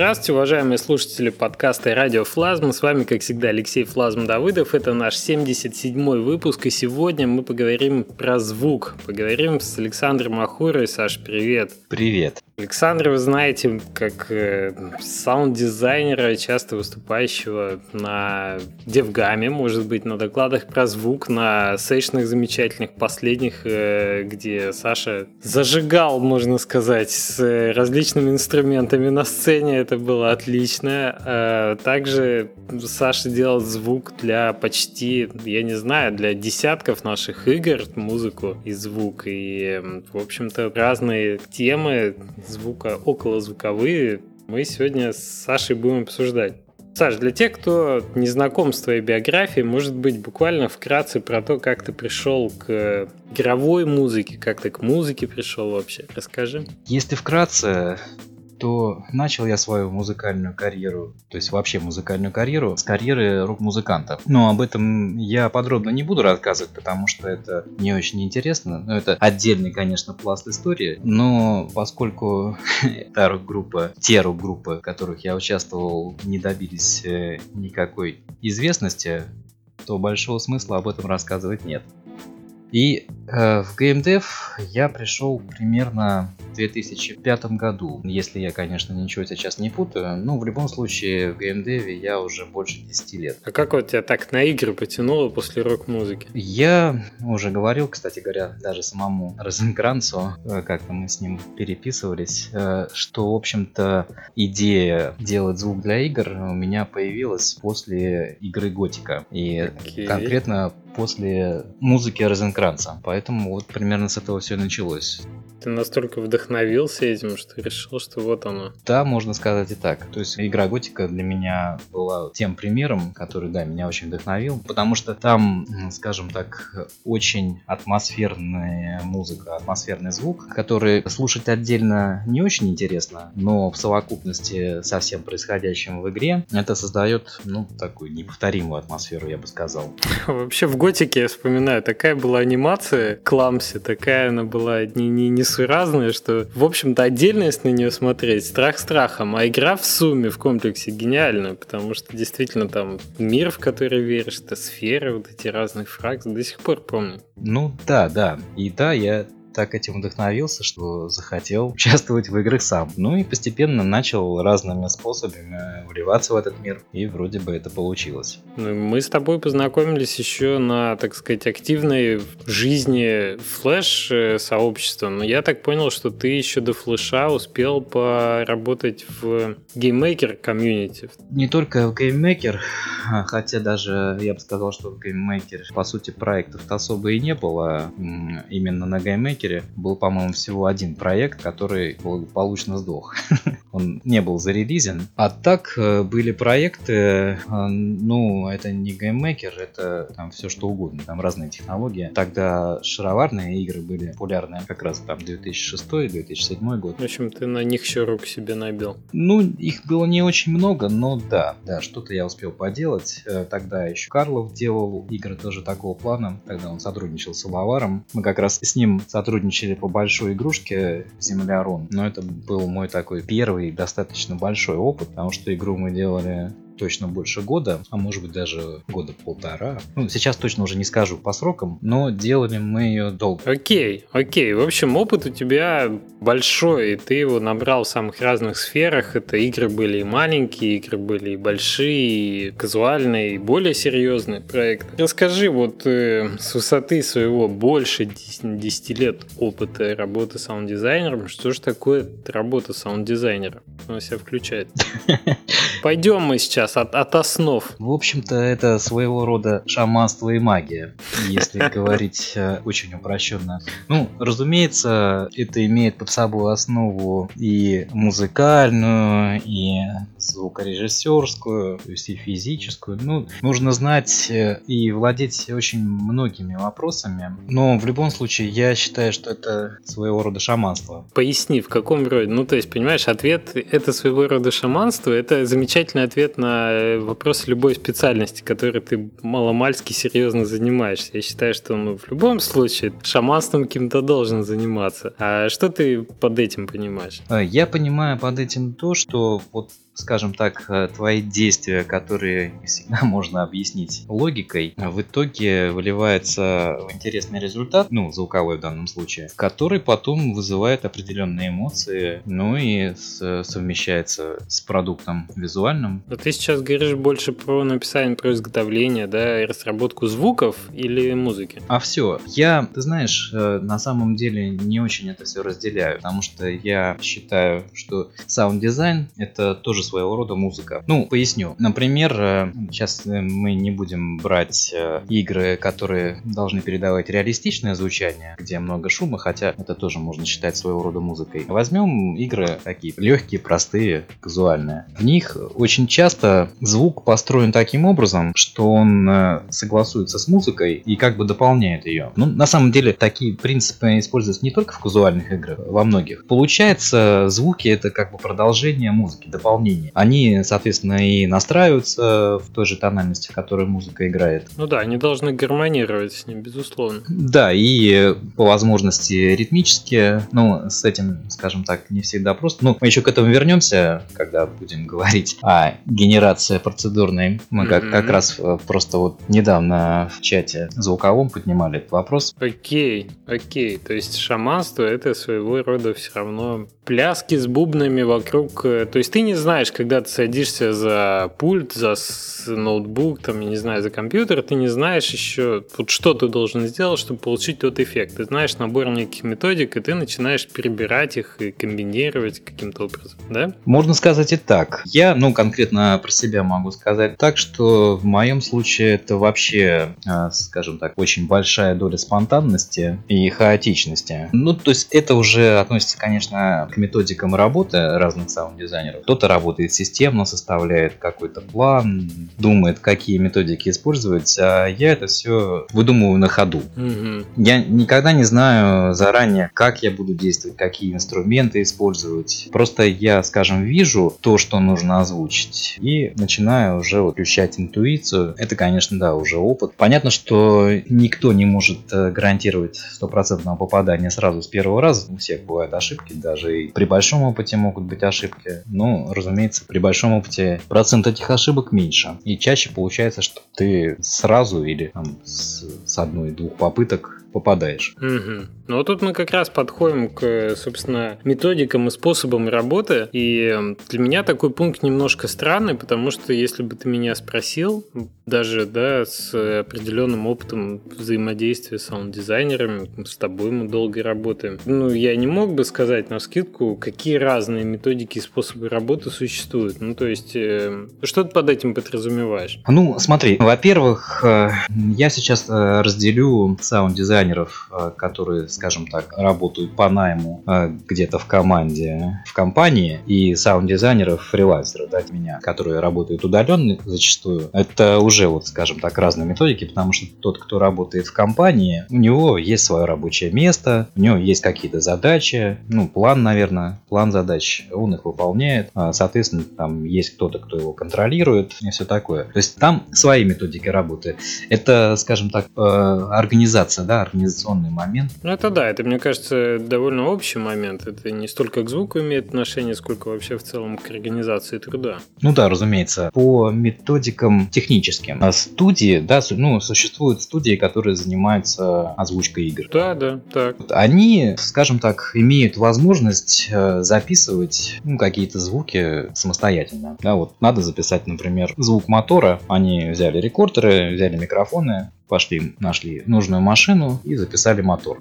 Здравствуйте, уважаемые слушатели подкаста радио Флазма. С вами, как всегда, Алексей Флазм Давыдов. Это наш 77-й выпуск, и сегодня мы поговорим про звук. Поговорим с Александром Ахурой. Саш, привет. Привет. Александр, вы знаете, как э, саунд-дизайнера, часто выступающего на Девгаме, может быть, на докладах про звук, на сейшных замечательных последних, э, где Саша зажигал, можно сказать, с различными инструментами на сцене, это было отлично. Э, также Саша делал звук для почти, я не знаю, для десятков наших игр, музыку и звук, и, в общем-то, разные темы, звука, околозвуковые, мы сегодня с Сашей будем обсуждать. Саш, для тех, кто не знаком с твоей биографией, может быть, буквально вкратце про то, как ты пришел к игровой музыке, как ты к музыке пришел вообще. Расскажи. Если вкратце, то начал я свою музыкальную карьеру, то есть вообще музыкальную карьеру, с карьеры рок-музыканта. Но об этом я подробно не буду рассказывать, потому что это не очень интересно. Но это отдельный, конечно, пласт истории. Но поскольку та рок-группа, те рок-группы, в которых я участвовал, не добились э, никакой известности, то большого смысла об этом рассказывать нет. И э, в GameDev я пришел примерно в 2005 году, если я, конечно, ничего сейчас не путаю. Ну, в любом случае, в GameDev я уже больше 10 лет. А как вот тебя так на игры потянуло после рок-музыки? Я уже говорил, кстати говоря, даже самому Розенкранцу, э, как-то мы с ним переписывались, э, что, в общем-то, идея делать звук для игр у меня появилась после игры Готика. И okay. конкретно после музыки Розенкранца. Поэтому вот примерно с этого все началось. Ты настолько вдохновился этим, что решил, что вот оно. Да, можно сказать и так. То есть игра Готика для меня была тем примером, который, да, меня очень вдохновил, потому что там, скажем так, очень атмосферная музыка, атмосферный звук, который слушать отдельно не очень интересно, но в совокупности со всем происходящим в игре это создает, ну, такую неповторимую атмосферу, я бы сказал. Вообще в Готике, я вспоминаю, такая была анимация Кламси, такая она была не, не, не разные, что, в общем-то, отдельность на нее смотреть страх страхом, а игра в сумме, в комплексе гениальная, потому что действительно там мир, в который веришь, это сферы, вот эти разные фракции, до сих пор помню. Ну да, да. И да, я так этим вдохновился, что захотел участвовать в играх сам. Ну и постепенно начал разными способами вливаться в этот мир, и вроде бы это получилось. Ну, мы с тобой познакомились еще на, так сказать, активной жизни флеш-сообщества, но я так понял, что ты еще до флеша успел поработать в GameMaker комьюнити. Не только в GameMaker, хотя даже я бы сказал, что в гейммейкере, по сути, проектов-то особо и не было именно на гейммейкере, Maker был, по-моему, всего один проект, который благополучно сдох. Он не был зарелизен. А так э, были проекты, э, ну, это не GameMaker, это там все что угодно, там разные технологии. Тогда шароварные игры были популярны как раз там 2006-2007 год. В общем, ты на них еще рук себе набил. Ну, их было не очень много, но да, да, что-то я успел поделать. Э, тогда еще Карлов делал игры тоже такого плана. Тогда он сотрудничал с Лаваром. Мы как раз с ним сотрудничали сотрудничали по большой игрушке Земля Рун, но это был мой такой первый достаточно большой опыт, потому что игру мы делали точно больше года, а может быть даже года полтора. Ну, сейчас точно уже не скажу по срокам, но делали мы ее долго. Окей, окей. В общем, опыт у тебя большой, и ты его набрал в самых разных сферах. Это игры были и маленькие, игры были и большие, и казуальные, и более серьезные проекты. Расскажи вот э, с высоты своего больше 10, 10 лет опыта работы саунд-дизайнером, что же такое работа саунд-дизайнера? Он себя включает. Пойдем мы сейчас сейчас от, от основ. В общем-то, это своего рода шаманство и магия, если говорить э, очень упрощенно. Ну, разумеется, это имеет под собой основу и музыкальную, и звукорежиссерскую, то есть и физическую. Ну, нужно знать э, и владеть очень многими вопросами. Но в любом случае, я считаю, что это своего рода шаманство. Поясни, в каком роде? Ну, то есть, понимаешь, ответ это своего рода шаманство, это замечательный ответ на Э, вопрос любой специальности, которой ты маломальски серьезно занимаешься. Я считаю, что ну, в любом случае шаманством кем-то должен заниматься. А что ты под этим понимаешь? Э, я понимаю под этим то, что вот скажем так, э, твои действия, которые всегда можно объяснить логикой, в итоге выливается в интересный результат, ну, звуковой в данном случае, который потом вызывает определенные эмоции, ну и совмещается с продуктом визуальным. Но ты сейчас говоришь больше про написание, про изготовление, да, и разработку звуков или музыки? А все. Я, ты знаешь, э, на самом деле не очень это все разделяю, потому что я считаю, что саунд-дизайн это тоже своего рода музыка. Ну, поясню. Например, э, сейчас мы не будем брать э, игры, которые должны передавать реалистичное звучание, где много шума, хотя это тоже можно считать своего рода музыкой. Возьмем игры такие легкие, простые, казуальные. В них очень часто звук построен таким образом, что он э, согласуется с музыкой и как бы дополняет ее. Ну, на самом деле, такие принципы используются не только в казуальных играх, во многих. Получается, звуки это как бы продолжение музыки, дополнение. Они, соответственно, и настраиваются в той же тональности, в которой музыка играет. Ну да, они должны гармонировать с ним, безусловно. Да, и по возможности ритмически, ну, с этим, скажем так, не всегда просто. Ну, мы еще к этому вернемся, когда будем говорить о генерации процедурной. Мы как, mm-hmm. как раз э, просто вот недавно в чате звуковом поднимали этот вопрос. Окей, окей. То есть шаманство это своего рода все равно пляски с бубнами вокруг. Э, то есть ты не знаешь, когда ты садишься за пульт, за ноутбук, там, я не знаю, за компьютер, ты не знаешь еще, вот что ты должен сделать, чтобы получить тот эффект. Ты знаешь набор неких методик, и ты начинаешь перебирать их и комбинировать каким-то образом, да? Можно сказать и так. Я, ну, конкретно про себя могу сказать так, что в моем случае это вообще, э, скажем так, очень большая доля спонтанности и хаотичности. Ну, то есть это уже относится, конечно, к методикам работы разных саунд-дизайнеров. Кто-то работает системно, составляет какой-то план, думает, какие методики использовать, а я это все выдумываю на ходу. Угу. Я никогда не знаю заранее, как я буду действовать, какие инструменты использовать. Просто я, скажем, вижу то, что нужно озвучить, и начинаю уже включать интуицию. Это, конечно, да, уже опыт. Понятно, что никто не может э, гарантировать стопроцентного попадания сразу с первого раза. У всех бывают ошибки, даже и при большом опыте могут быть ошибки. Но, разумеется, при большом опыте процент этих ошибок меньше. И чаще получается, что ты сразу или там, с, с одной-двух попыток попадаешь. Угу. Ну вот тут мы как раз подходим к, собственно, методикам и способам работы. И для меня такой пункт немножко странный, потому что если бы ты меня спросил, даже да, с определенным опытом взаимодействия с саунд-дизайнерами, с тобой мы долго работаем, ну, я не мог бы сказать на скидку, какие разные методики и способы работы существуют. Ну, то есть, э, что ты под этим подразумеваешь? Ну, смотри, во-первых, э, я сейчас э, разделю саунд-дизайн дизайнеров, э, которые, скажем так, работают по найму э, где-то в команде, в компании, и саунд-дизайнеров, фрилансеров, да, меня, которые работают удаленно зачастую, это уже, вот, скажем так, разные методики, потому что тот, кто работает в компании, у него есть свое рабочее место, у него есть какие-то задачи, ну, план, наверное, план задач, он их выполняет, а, соответственно, там есть кто-то, кто его контролирует и все такое. То есть там свои методики работы. Это, скажем так, э, организация, да, организационный момент. Ну это да, это, мне кажется, довольно общий момент. Это не столько к звуку имеет отношение, сколько вообще в целом к организации труда. Ну да, разумеется. По методикам техническим. А студии, да, ну, существуют студии, которые занимаются озвучкой игр. Да, да, так. Они, скажем так, имеют возможность э, записывать ну, какие-то звуки самостоятельно. Да, вот надо записать, например, звук мотора. Они взяли рекордеры, взяли микрофоны, пошли, нашли нужную машину и записали мотор.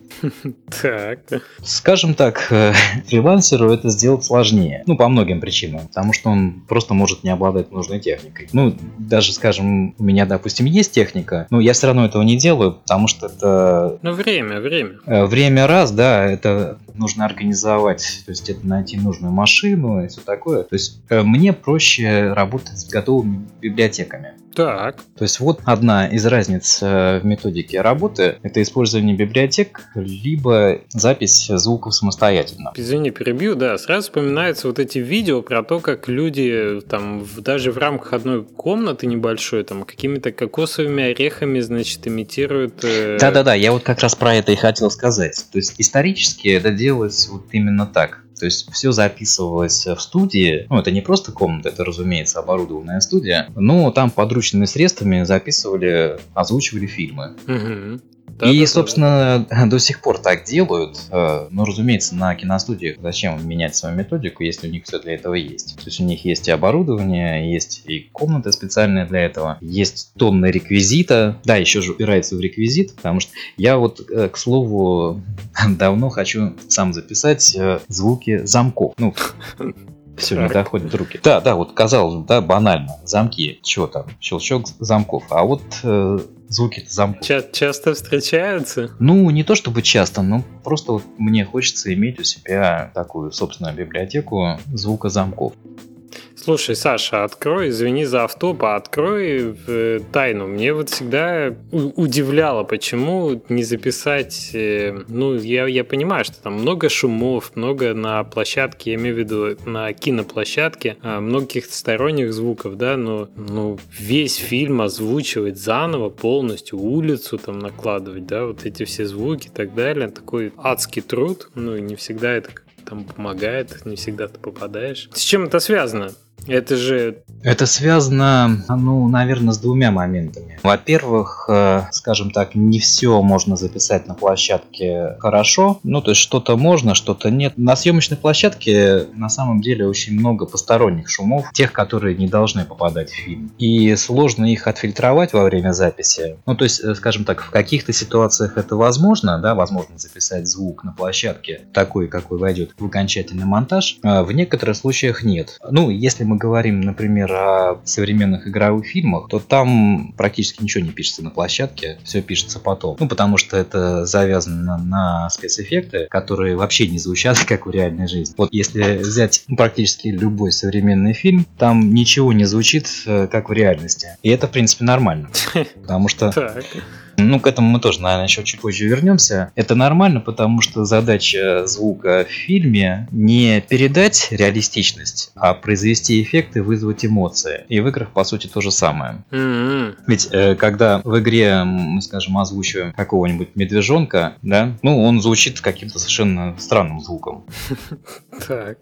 Так. Скажем так, э, фрилансеру это сделать сложнее. Ну, по многим причинам. Потому что он просто может не обладать нужной техникой. Ну, даже, скажем, у меня, допустим, есть техника, но я все равно этого не делаю, потому что это... Ну, время, время. Э, время раз, да, это нужно организовать, то есть это найти нужную машину и все такое. То есть э, мне проще работать с готовыми библиотеками. Так. То есть вот одна из разниц э, в методике работы – это использование библиотек, либо запись звуков самостоятельно. Извини, перебью, да, сразу вспоминаются вот эти видео про то, как люди там даже в рамках одной комнаты небольшой там какими-то кокосовыми орехами, значит, имитируют... Э, Да-да-да, я вот как раз про это и хотел сказать. То есть исторически это делалось вот именно так То есть все записывалось в студии. Ну, это не просто комната, это, разумеется, оборудованная студия. Но там подручными средствами записывали, озвучивали фильмы. Мгм. и, Да-да-да. собственно, до сих пор так делают. Э, Но, разумеется, на киностудиях зачем менять свою методику, если у них все для этого есть. То есть у них есть и оборудование, есть и комната специальная для этого, есть тонны реквизита. Да, еще же упирается в реквизит, потому что я вот, э, к слову, давно хочу сам записать э, звуки замков. Ну, все не Так. доходят руки. Да, да, вот казалось бы, да, банально. Замки, чего там, щелчок замков. А вот э, звуки замков. Ча- часто встречаются? Ну, не то чтобы часто, но просто вот мне хочется иметь у себя такую собственную библиотеку звукозамков. Слушай, Саша, открой, извини за автоп, а открой э, тайну. Мне вот всегда удивляло, почему не записать... э, ну, я, я понимаю, что там много шумов, много на площадке, я имею в виду на киноплощадке, много каких-то сторонних звуков, да, но ну, весь фильм озвучивать заново, полностью улицу там накладывать, да, вот эти все звуки и так далее. Такой адский труд, ну, и не всегда это там помогает, не всегда ты попадаешь. С чем это связано? Это же... Это связано, ну, наверное, с двумя моментами. Во-первых, э, скажем так, не все можно записать на площадке хорошо. Ну, то есть что-то можно, что-то нет. На съемочной площадке на самом деле очень много посторонних шумов, тех, которые не должны попадать в фильм. И сложно их отфильтровать во время записи. Ну, то есть, э, скажем так, в каких-то ситуациях это возможно, да, возможно записать звук на площадке такой, какой войдет в окончательный монтаж. А В некоторых случаях нет. Ну, если мы говорим, например, о современных игровых фильмах, то там практически ничего не пишется на площадке, все пишется потом. Ну, потому что это завязано на, спецэффекты, которые вообще не звучат, как в реальной жизни. Вот если взять ну, практически любой современный фильм, там ничего не звучит, э, как в реальности. И это, в принципе, нормально. Потому что. Ну, к этому мы тоже, наверное, еще чуть позже вернемся. Это нормально, потому что задача звука в фильме не передать реалистичность, а произвести эффект и вызвать эмоции. И в играх, по сути, то же самое. М-м. Ведь э, когда в игре, мы, скажем, озвучиваем какого-нибудь медвежонка, да, ну, он звучит каким-то совершенно странным звуком. Так.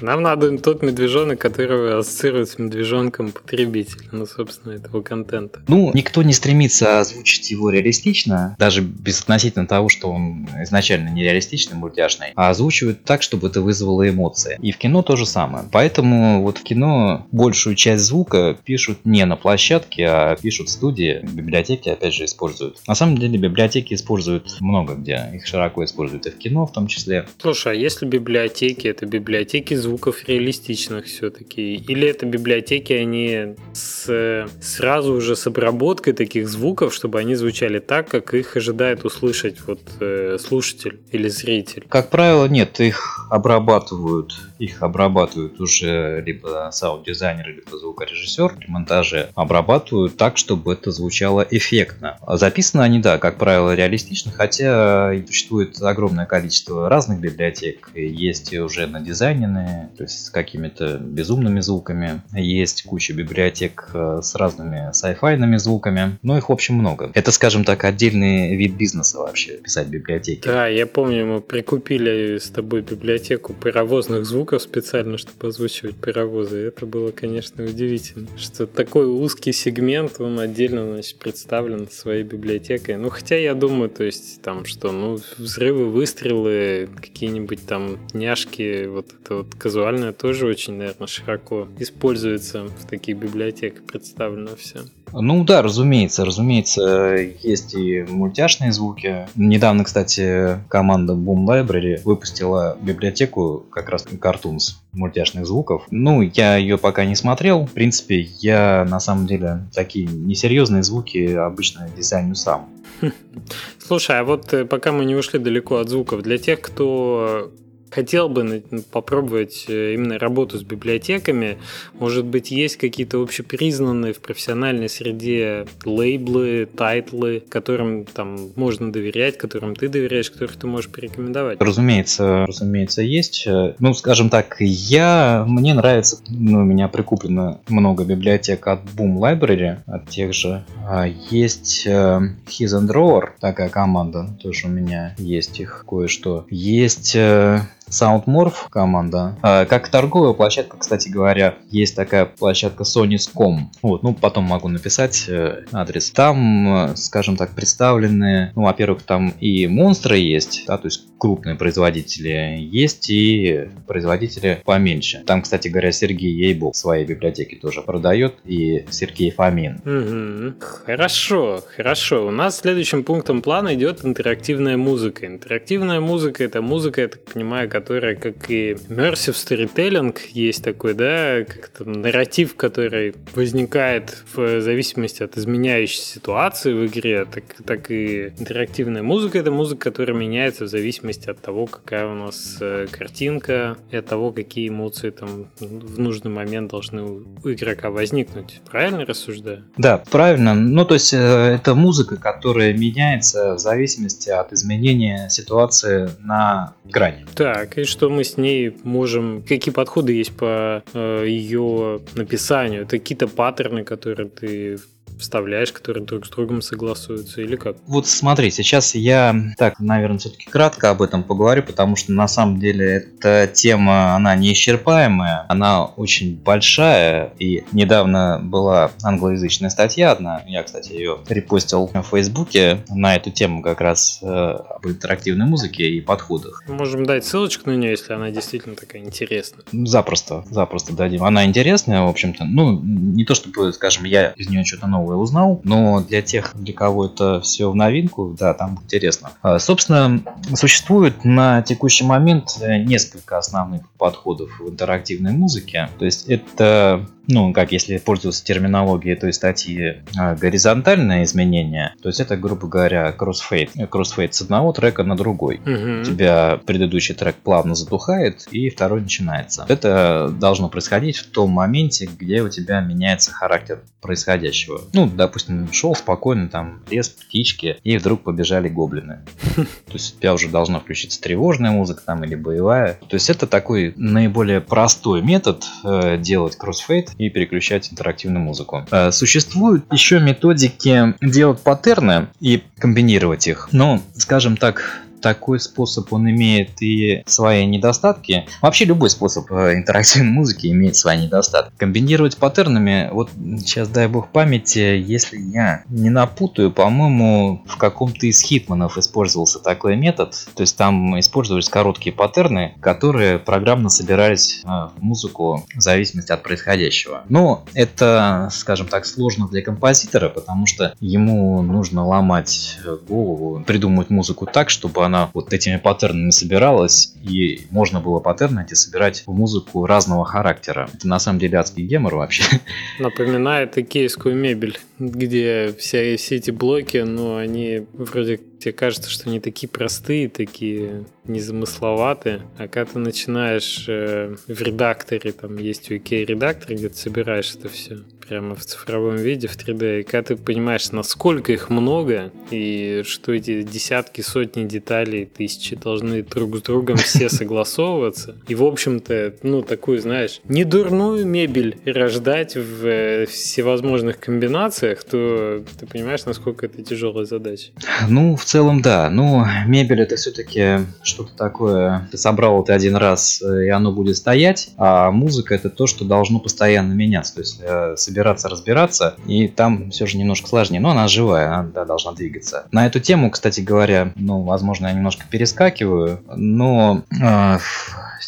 Нам надо тот медвежонок, которого ассоциирует с медвежонком потребитель, ну, собственно, этого контента. Ну, никто не стремится озвучить его реалистично, даже безотносительно того, что он изначально нереалистичный, мультяшный, а озвучивают так, чтобы это вызвало эмоции. И в кино то же самое. Поэтому вот в кино большую часть звука пишут не на площадке, а пишут в студии. Библиотеки, опять же, используют. На самом деле, библиотеки используют много где. Их широко используют и в кино в том числе. Слушай, а если библиотеки, это библиотеки звуков реалистичных все-таки? Или это библиотеки, они с, сразу уже с обработкой таких звуков, чтобы они звучали так, как их ожидает услышать вот э, слушатель или зритель? Как правило, нет, их обрабатывают, их обрабатывают уже либо саунд-дизайнер, либо звукорежиссер при монтаже, обрабатывают так, чтобы это звучало эффектно. Записаны они, да, как правило, реалистично, хотя существует огромное количество разных библиотек. Есть уже надизайненные, то есть с какими-то безумными звуками. Есть куча библиотек э, с разными сайфайными звуками. Ну, их, в общем, много. Это, скажем так, отдельный вид бизнеса вообще, писать библиотеки. Да, я помню, мы прикупили с тобой библиотеку паровозных звуков специально, чтобы озвучивать паровозы. Это было, конечно, удивительно, что такой узкий сегмент, он отдельно, значит, представлен своей библиотекой. Ну, хотя я думаю, то есть там что, ну, взрывы, выстрелы, какие-нибудь там няшки, вот это вот казуальное тоже очень, наверное, широко используется в таких библиотеках, представлено все. Ну да, разумеется, разумеется, есть и мультяшные звуки. Недавно, кстати, команда Boom Library выпустила библиотеку как раз Cartoons мультяшных звуков. Ну, я ее пока не смотрел. В принципе, я на самом деле такие несерьезные звуки обычно дизайню сам. Слушай, а вот э, пока мы не ушли далеко от звуков, для тех, кто хотел бы попробовать э, именно работу с библиотеками, может быть, есть какие-то общепризнанные в профессиональной среде лейблы, тайтлы, которым там можно доверять, которым ты доверяешь, которых ты можешь порекомендовать? Разумеется, разумеется, есть. Э, Ну, скажем так, я... Мне нравится... Ну, у меня прикуплено много библиотек от Boom Library, от тех же. А, Есть э, Hiss and a Roar, такая команда, тоже у меня есть их кое-что. Есть Soundmorph команда. А, как торговая площадка, кстати говоря, есть такая площадка Sonys.com. Вот, ну, потом могу написать э, адрес. Там, э, скажем так, представлены, ну, во-первых, там и монстры есть, да, то есть крупные производители, есть и производители поменьше. Там, кстати говоря, Сергей Ейбл в своей библиотеке тоже продает, и Сергей Фомин. Хорошо, хорошо. У нас следующим пунктом плана идет интерактивная музыка. Интерактивная музыка это музыка, я так понимаю, которая, как и immersive storytelling, есть такой, да, как-то нарратив, который возникает в зависимости от изменяющейся ситуации в игре, так, так и интерактивная музыка это музыка, которая меняется в зависимости от того, какая у нас э, картинка и от того, какие эмоции там в нужный момент должны у игрока возникнуть. Правильно рассуждаю? Да, правильно. Ну, то есть, э, это музыка, которая меняется в зависимости от изменения ситуации на грани. Так, и что мы с ней можем... Какие подходы есть по э, ее написанию? Это какие-то паттерны, которые ты вставляешь, которые друг с другом согласуются, или как? Вот смотри, сейчас я так, наверное, все-таки кратко об этом поговорю, потому что на самом деле эта тема, она неисчерпаемая, она очень большая, и недавно была англоязычная статья одна, я, кстати, ее репостил в Фейсбуке на эту тему как раз э, об интерактивной музыке и подходах. Можем дать ссылочку на нее, если она действительно такая интересная. Запросто, запросто дадим. Она интересная, в общем-то, ну, не то чтобы, скажем, я из нее что-то новое новое узнал, но для тех, для кого это все в новинку, да, там интересно. А, собственно, существует на текущий момент э, несколько основных подходов в интерактивной музыке. То есть это ну, как если пользоваться терминологией той статьи, а, горизонтальное изменение, то есть это, грубо говоря, кроссфейд. Кроссфейд с одного трека на другой. Угу. У тебя предыдущий трек плавно затухает, и второй начинается. Это должно происходить в том моменте, где у тебя меняется характер происходящего. Ну, допустим, шел спокойно, там, лес, птички, и вдруг побежали гоблины. То есть у тебя уже должна включиться тревожная музыка там или боевая. То есть это такой наиболее простой метод э, делать кроссфейд и переключать интерактивную музыку. Э, существуют еще методики делать паттерны и комбинировать их. Но, скажем так, такой способ, он имеет и свои недостатки. Вообще любой способ э, интерактивной музыки имеет свои недостатки. Комбинировать паттернами, вот сейчас дай бог памяти, если я не напутаю, по-моему, в каком-то из хитманов использовался такой метод. То есть там использовались короткие паттерны, которые программно собирались э, в музыку в зависимости от происходящего. Но это, скажем так, сложно для композитора, потому что ему нужно ломать голову, придумывать музыку так, чтобы она вот этими паттернами собиралась, и можно было паттерны эти собирать в музыку разного характера. Это на самом деле адский гемор вообще. Напоминает икейскую мебель, где все, все эти блоки, но они вроде тебе кажется, что они такие простые, такие незамысловатые, а когда ты начинаешь э, в редакторе, там есть IKEA редактор, где ты собираешь это все прямо в цифровом виде, в 3D, и когда ты понимаешь, насколько их много, и что эти десятки, сотни деталей, тысячи должны друг с другом все согласовываться, и, в общем-то, ну, такую, знаешь, недурную мебель рождать в э, всевозможных комбинациях, то ты понимаешь, насколько это тяжелая задача. Ну, в целом, да. Ну, мебель это все-таки что-то такое. Ты собрал это один раз, э, и оно будет стоять, а музыка это то, что должно постоянно меняться. То есть собираться, разбираться, и там все же немножко сложнее. Но она живая, она да, должна двигаться. На эту тему, кстати говоря, ну, возможно, я немножко перескакиваю, но э,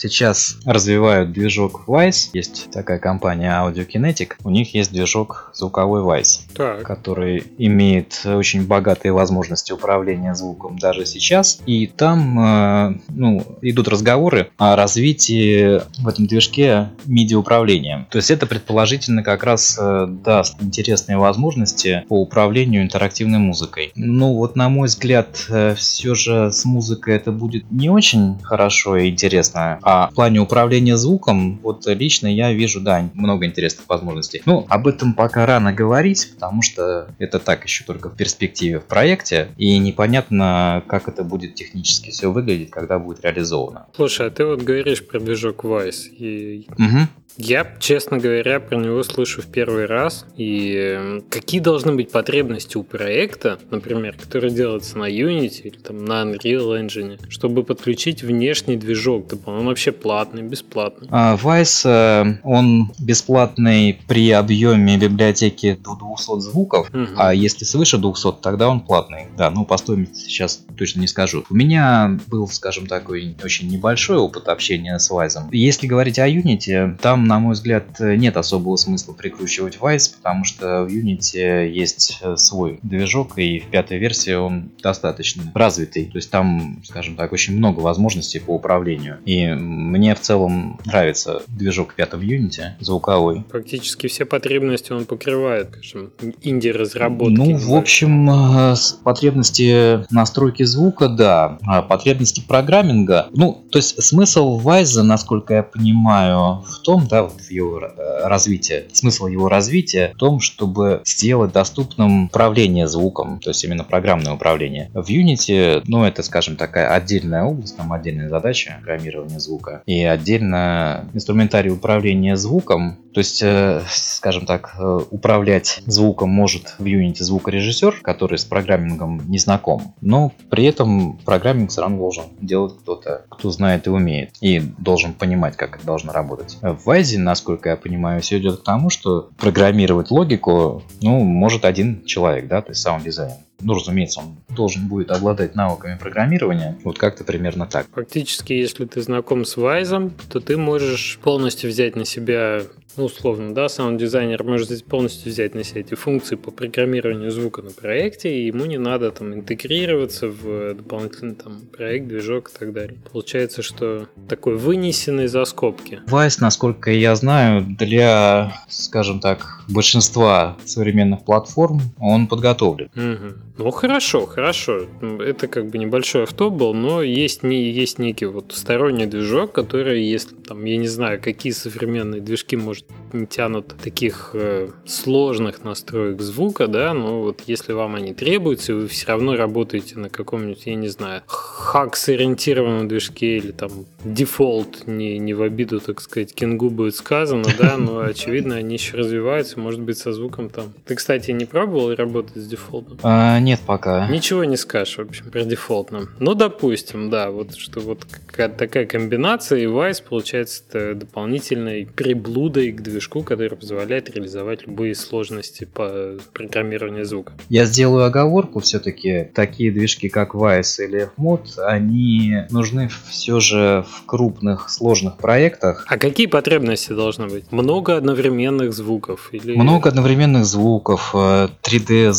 сейчас развивают движок Wise. Есть такая компания Audio Kinetic. У них есть движок звуковой Wise, так. который имеет очень богатые возможности управления звуком даже сейчас. И там э, ну, идут разговоры о развитии в этом движке MIDI управления. То есть это предположительно как раз даст интересные возможности по управлению интерактивной музыкой. Ну вот на мой взгляд, э, все же с музыкой это будет не очень хорошо и интересно. А в плане управления звуком, вот лично я вижу, да, много интересных возможностей. Ну, об этом пока рано говорить, потому что это так еще только в перспективе в проекте, и непонятно, как это будет технически все выглядеть, когда будет реализовано. Слушай, а ты вот говоришь про движок Vice, и угу. Я, честно говоря, про него слышу в первый раз. И эм, какие должны быть потребности у проекта, например, который делается на Unity или там на Unreal Engine, чтобы подключить внешний движок? Он вообще платный, бесплатный? А, Vice, э, он бесплатный при объеме библиотеки до 200 звуков, угу. а если свыше 200, тогда он платный. Да, ну по стоимости сейчас точно не скажу. У меня был, скажем, такой очень небольшой опыт общения с Vice. Если говорить о Unity, там на мой взгляд, нет особого смысла прикручивать Vice, потому что в Unity есть э, свой движок, и в пятой версии он достаточно развитый. То есть там, скажем так, очень много возможностей по управлению. И мне в целом нравится движок пятого Unity, звуковой. Практически все потребности он покрывает, скажем, инди-разработки. Ну, в общем, э, потребности настройки звука, да. А потребности программинга. Ну, то есть смысл Vice, насколько я понимаю, в том, да, вот его э, развитии, смысл его развития в том, чтобы сделать доступным управление звуком, то есть именно программное управление. В Unity, ну, это, скажем, такая отдельная область, там отдельная задача программирования звука, и отдельно инструментарий управления звуком, то есть, э, скажем так, э, управлять звуком может в Unity звукорежиссер, который с программингом не знаком, но при этом программинг все равно должен делать кто-то, кто знает и умеет, и должен понимать, как это должно работать. В Вайзе, насколько я понимаю, все идет к тому, что программировать логику, ну, может один человек, да, то есть сам дизайн ну, разумеется, он должен будет обладать навыками программирования. Вот как-то примерно так. Фактически, если ты знаком с Вайзом, то ты можешь полностью взять на себя ну, условно, да, саунд-дизайнер может полностью взять на себя эти функции по программированию звука на проекте, и ему не надо там интегрироваться в дополнительный там проект, движок и так далее. Получается, что такой вынесенный за скобки. Vice, насколько я знаю, для, скажем так, большинства современных платформ он подготовлен. Угу. Ну, хорошо, хорошо. Это как бы небольшой авто был, но есть, не, есть некий вот сторонний движок, который, если там, я не знаю, какие современные движки может не тянут таких э, сложных настроек звука, да, но вот если вам они требуются, вы все равно работаете на каком-нибудь, я не знаю, хакс-ориентированном движке или там дефолт, не, не в обиду, так сказать, кингу будет сказано, да, но очевидно они еще развиваются, может быть, со звуком там. Ты, кстати, не пробовал работать с дефолтом? А, нет, пока. Ничего не скажешь, в общем, про дефолтном. Ну, допустим, да, вот что вот какая такая комбинация, и Vice получается дополнительной приблудой к движку, который позволяет реализовать любые сложности по программированию звука. Я сделаю оговорку, все-таки такие движки, как Vice или FMod, они нужны все же в крупных сложных проектах. А какие потребности должны быть? Много одновременных звуков? Или... Много одновременных звуков, 3D э,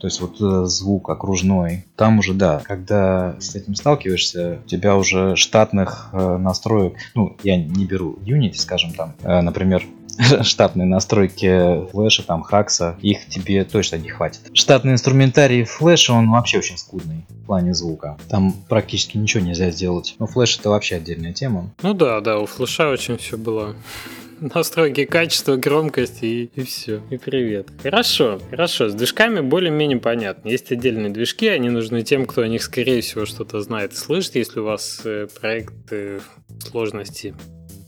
то есть вот э, звук окружной. Там уже, да, когда с этим сталкиваешься, у тебя уже штатных э, настроек, ну, я не беру Unity, скажем там, например, штатные настройки флеша, там, хакса, их тебе точно не хватит. Штатный инструментарий флеша, он вообще очень скудный в плане звука. Там практически ничего нельзя сделать. Но флеш это вообще отдельная тема. Ну да, да, у флеша очень все было настройки качества, громкости и, и все. И привет. Хорошо, хорошо. С движками более-менее понятно. Есть отдельные движки, они нужны тем, кто о них, скорее всего, что-то знает и слышит. Если у вас э, проект э, сложности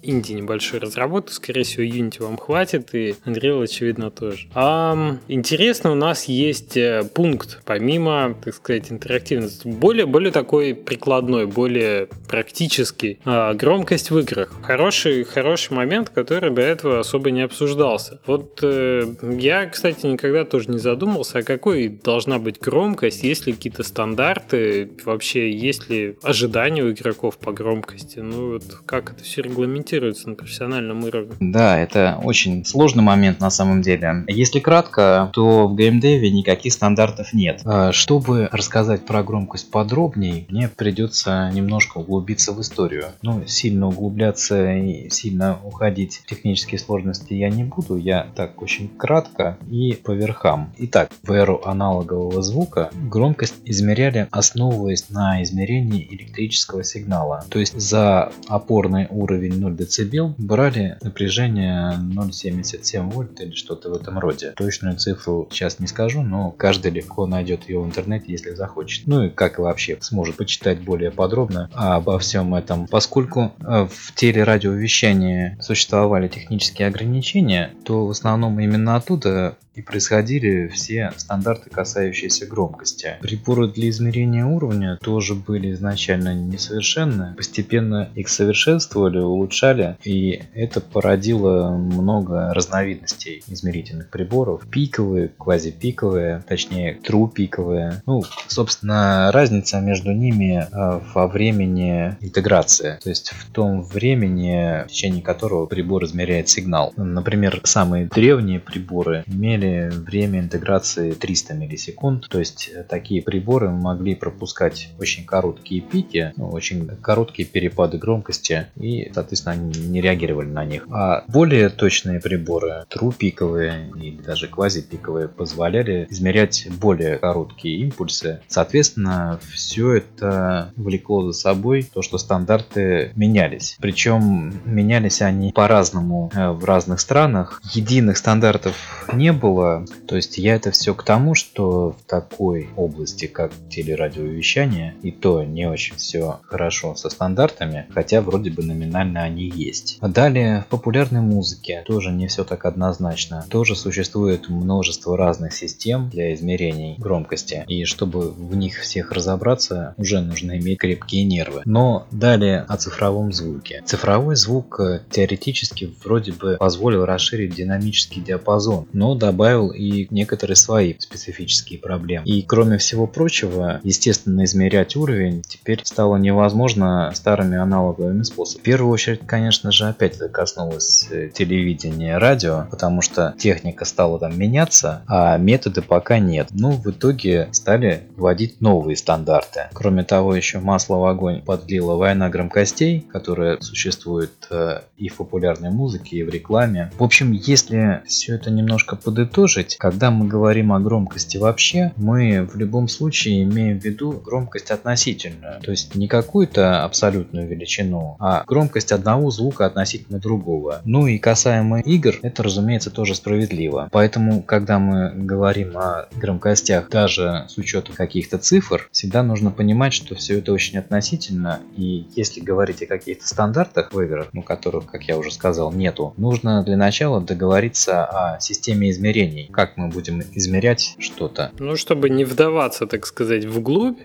инди небольшой разработки, скорее всего, Unity вам хватит, и Unreal, очевидно, тоже. А, интересно, у нас есть э, пункт, помимо, так сказать, интерактивности, более, более такой прикладной, более практический. А, громкость в играх. Хороший, хороший момент, который до этого особо не обсуждался. Вот э, я, кстати, никогда тоже не задумывался, а какой должна быть громкость, есть ли какие-то стандарты, вообще есть ли ожидания у игроков по громкости, ну вот как это все регламентируется регламентируется на профессиональном уровне. Да, это очень сложный момент на самом деле. Если кратко, то в геймдеве никаких стандартов нет. А, чтобы рассказать про громкость подробней, мне придется немножко углубиться в историю. Ну, сильно углубляться и сильно уходить в технические сложности я не буду. Я так очень кратко и по верхам. Итак, в эру аналогового звука громкость измеряли, основываясь на измерении электрического сигнала. То есть за опорный уровень 0 дБ, брали напряжение 0,77 вольт или что-то в этом роде. Точную цифру сейчас не скажу, но каждый легко найдет ее в интернете, если захочет. Ну и как вообще сможет почитать более подробно обо всем этом. Поскольку э, в телерадиовещании существовали технические ограничения, то в основном именно оттуда и происходили все стандарты, касающиеся громкости. Приборы для измерения уровня тоже были изначально несовершенны, постепенно их совершенствовали, улучшали, и это породило много разновидностей измерительных приборов. Пиковые, квазипиковые, точнее тру-пиковые. Ну, собственно, разница между ними э, во времени интеграции, то есть в том времени, в течение которого прибор измеряет сигнал. Например, самые древние приборы имели имели время интеграции 300 миллисекунд, то есть э, такие приборы могли пропускать очень короткие пики, ну, очень короткие перепады громкости и, соответственно, они не реагировали на них. А более точные приборы, тру-пиковые или даже квазипиковые, позволяли измерять более короткие импульсы. Соответственно, все это влекло за собой то, что стандарты менялись. Причем менялись они по-разному э, в разных странах. Единых стандартов не было, было. То есть я это все к тому, что в такой области, как телерадиовещание, и то не очень все хорошо со стандартами, хотя вроде бы номинально они есть. Далее в популярной музыке тоже не все так однозначно. Тоже существует множество разных систем для измерений громкости, и чтобы в них всех разобраться, уже нужно иметь крепкие нервы. Но далее о цифровом звуке. Цифровой звук э, теоретически вроде бы позволил расширить динамический диапазон, но добавил добавил и некоторые свои специфические проблемы. И кроме всего прочего, естественно, измерять уровень теперь стало невозможно старыми аналоговыми способами. В первую очередь, конечно же, опять это коснулось э, телевидения и радио, потому что техника стала там меняться, а методы пока нет. Ну, в итоге стали вводить новые стандарты. Кроме того, еще масло в огонь подлила война громкостей, которая существует э, и в популярной музыке, и в рекламе. В общем, если все это немножко подытожить, подытожить, когда мы говорим о громкости вообще, мы в любом случае имеем в виду громкость относительную. То есть не какую-то абсолютную величину, а громкость одного звука относительно другого. Ну и касаемо игр, это разумеется тоже справедливо. Поэтому, когда мы говорим о громкостях, даже с учетом каких-то цифр, всегда нужно понимать, что все это очень относительно. И если говорить о каких-то стандартах в играх, ну которых, как я уже сказал, нету, нужно для начала договориться о системе измерений измерений. Как мы будем измерять что-то? Ну, чтобы не вдаваться, так сказать, вглубь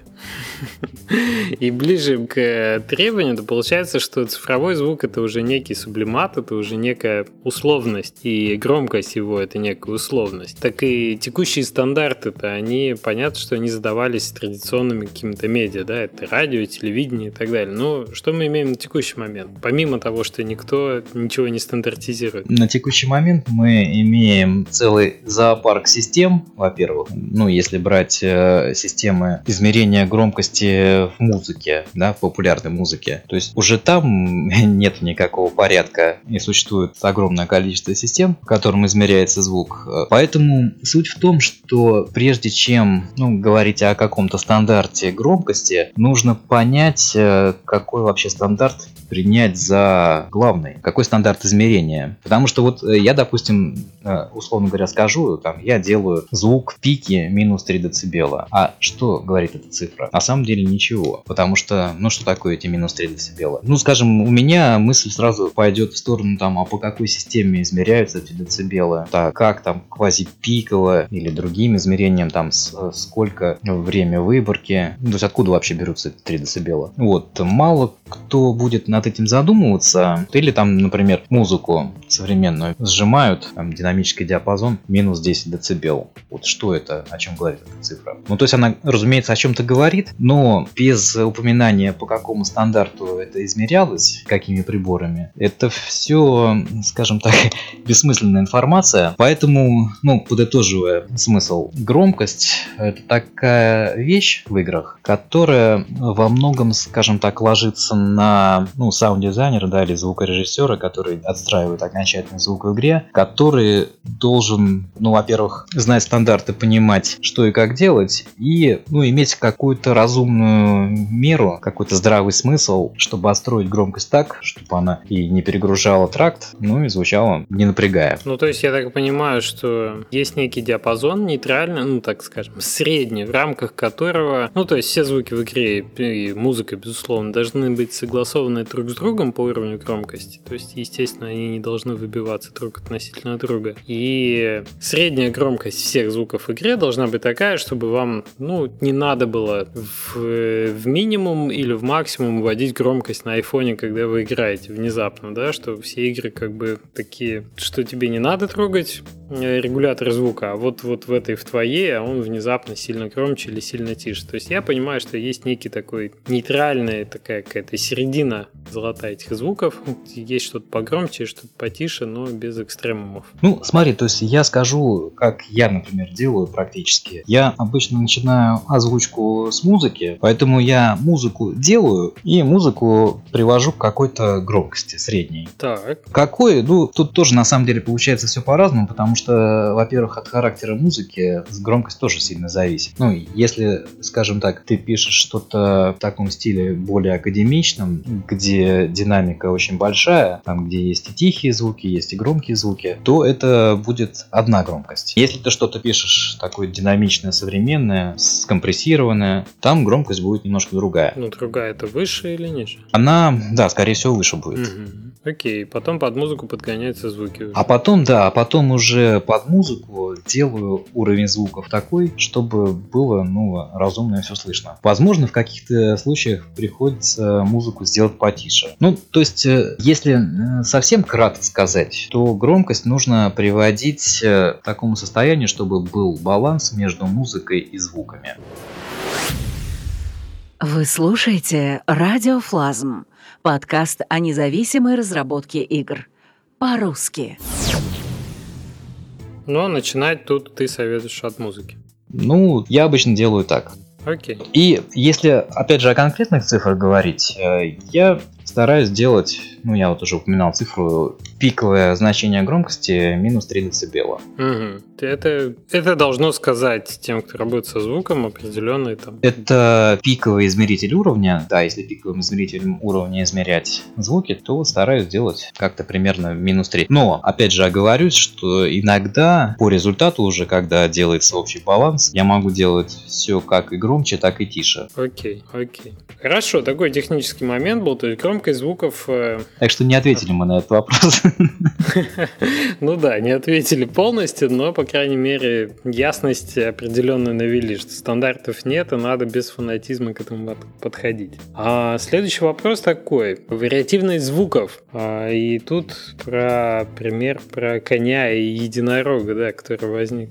и ближе к требованию, то получается, что цифровой звук это уже некий сублимат, это уже некая условность, и громкость его это некая условность. Так и текущие стандарты-то, они, понятно, что они задавались традиционными какими-то медиа, да, это радио, телевидение и так далее. Но что мы имеем на текущий момент? Помимо того, что никто ничего не стандартизирует. На текущий момент мы имеем целый зоопарк систем, во-первых. Ну, если брать э, системы измерения громкости в музыке, да, в популярной музыке. То есть уже там нет никакого порядка и существует огромное количество систем, в котором измеряется звук. Поэтому суть в том, что прежде чем ну, говорить о каком-то стандарте громкости, нужно понять, э, какой вообще стандарт принять за главный, какой стандарт измерения. Потому что вот э, я, допустим, э, условно говоря, скажу, там, я делаю звук в пике минус 3 дБ. А что говорит эта цифра? На самом деле ничего. Потому что, ну что такое эти минус 3 дБ? Ну, скажем, у меня мысль сразу пойдет в сторону, там, а по какой системе измеряются эти децибелы? Так, как там квазипиково или другим измерением, там, с, сколько время выборки? Ну, то есть откуда вообще берутся эти 3 дБ? Вот, мало кто будет над этим задумываться. Или там, например, музыку современную сжимают, там, динамический диапазон, минус 10 дБ. Вот что это, о чем говорит эта цифра? Ну, то есть она, разумеется, о чем-то говорит, но без упоминания, по какому стандарту это измерялось, какими приборами, это все, скажем так, бессмысленная информация. Поэтому, ну, подытоживая смысл, громкость — это такая вещь в играх, которая во многом, скажем так, ложится на, ну, ну, саунд-дизайнера, да, или звукорежиссера, который отстраивает окончательный звук в игре, который должен, ну, во-первых, знать стандарты, понимать, что и как делать, и, ну, иметь какую-то разумную меру, какой-то здравый смысл, чтобы отстроить громкость так, чтобы она и не перегружала тракт, ну, и звучала не напрягая. Ну, то есть я так понимаю, что есть некий диапазон нейтральный, ну, так скажем, средний, в рамках которого, ну, то есть все звуки в игре и музыка, безусловно, должны быть согласованы друг с другом по уровню громкости. То есть, естественно, они не должны выбиваться друг относительно друга. И средняя громкость всех звуков в игре должна быть такая, чтобы вам, ну, не надо было в, в минимум или в максимум вводить громкость на айфоне, когда вы играете внезапно, да, что все игры как бы такие, что тебе не надо трогать э, регулятор звука, а вот, вот в этой, в твоей, а он внезапно сильно громче или сильно тише. То есть я понимаю, что есть некий такой нейтральная такая какая-то середина золотая этих звуков. Есть что-то погромче, что-то потише, но без экстремумов. Ну, смотри, то есть я скажу, как я, например, делаю практически. Я обычно начинаю озвучку с музыки, поэтому я музыку делаю и музыку привожу к какой-то громкости средней. Так. Какой? Ну, тут тоже на самом деле получается все по-разному, потому что, во-первых, от характера музыки громкость тоже сильно зависит. Ну, если, скажем так, ты пишешь что-то в таком стиле более академичном, где динамика очень большая, там, где есть и тихие звуки, есть и громкие звуки, то это будет одна громкость. Если ты что-то пишешь такое динамичное, современное, скомпрессированное, там громкость будет немножко другая. Ну, другая это выше или ниже? Она, да, скорее всего, выше будет. Угу. Окей, потом под музыку подгоняются звуки. Уже. А потом, да, а потом уже под музыку делаю уровень звуков такой, чтобы было, ну, разумно все слышно. Возможно, в каких-то случаях приходится музыку сделать потише. Ну, то есть, э, если э, совсем кратко сказать, то громкость нужно приводить э, к такому состоянию, чтобы был баланс между музыкой и звуками. Вы слушаете «Радиофлазм» — подкаст о независимой разработке игр. По-русски. Но начинать тут ты советуешь от музыки. Ну, я обычно делаю так. Окей. И если, опять же, о конкретных цифрах говорить, я стараюсь делать, ну я вот уже упоминал цифру, пиковое значение громкости минус 3 дБ. Угу. Это, это должно сказать тем, кто работает со звуком, определенный там. Это пиковый измеритель уровня. Да, если пиковым измерителем уровня измерять звуки, то стараюсь сделать как-то примерно минус 3. Но, опять же, оговорюсь, что иногда по результату уже, когда делается общий баланс, я могу делать все как и громче, так и тише. Окей, окей. Хорошо, такой технический момент был, то есть громкость звуков... Э... Так что не ответили мы на этот вопрос. Ну да, не ответили полностью, но, по крайней мере, ясность определенную навели, что стандартов нет, и надо без фанатизма к этому подходить. А следующий вопрос такой. Вариативность звуков. А, и тут про пример про коня и единорога, да, который возник.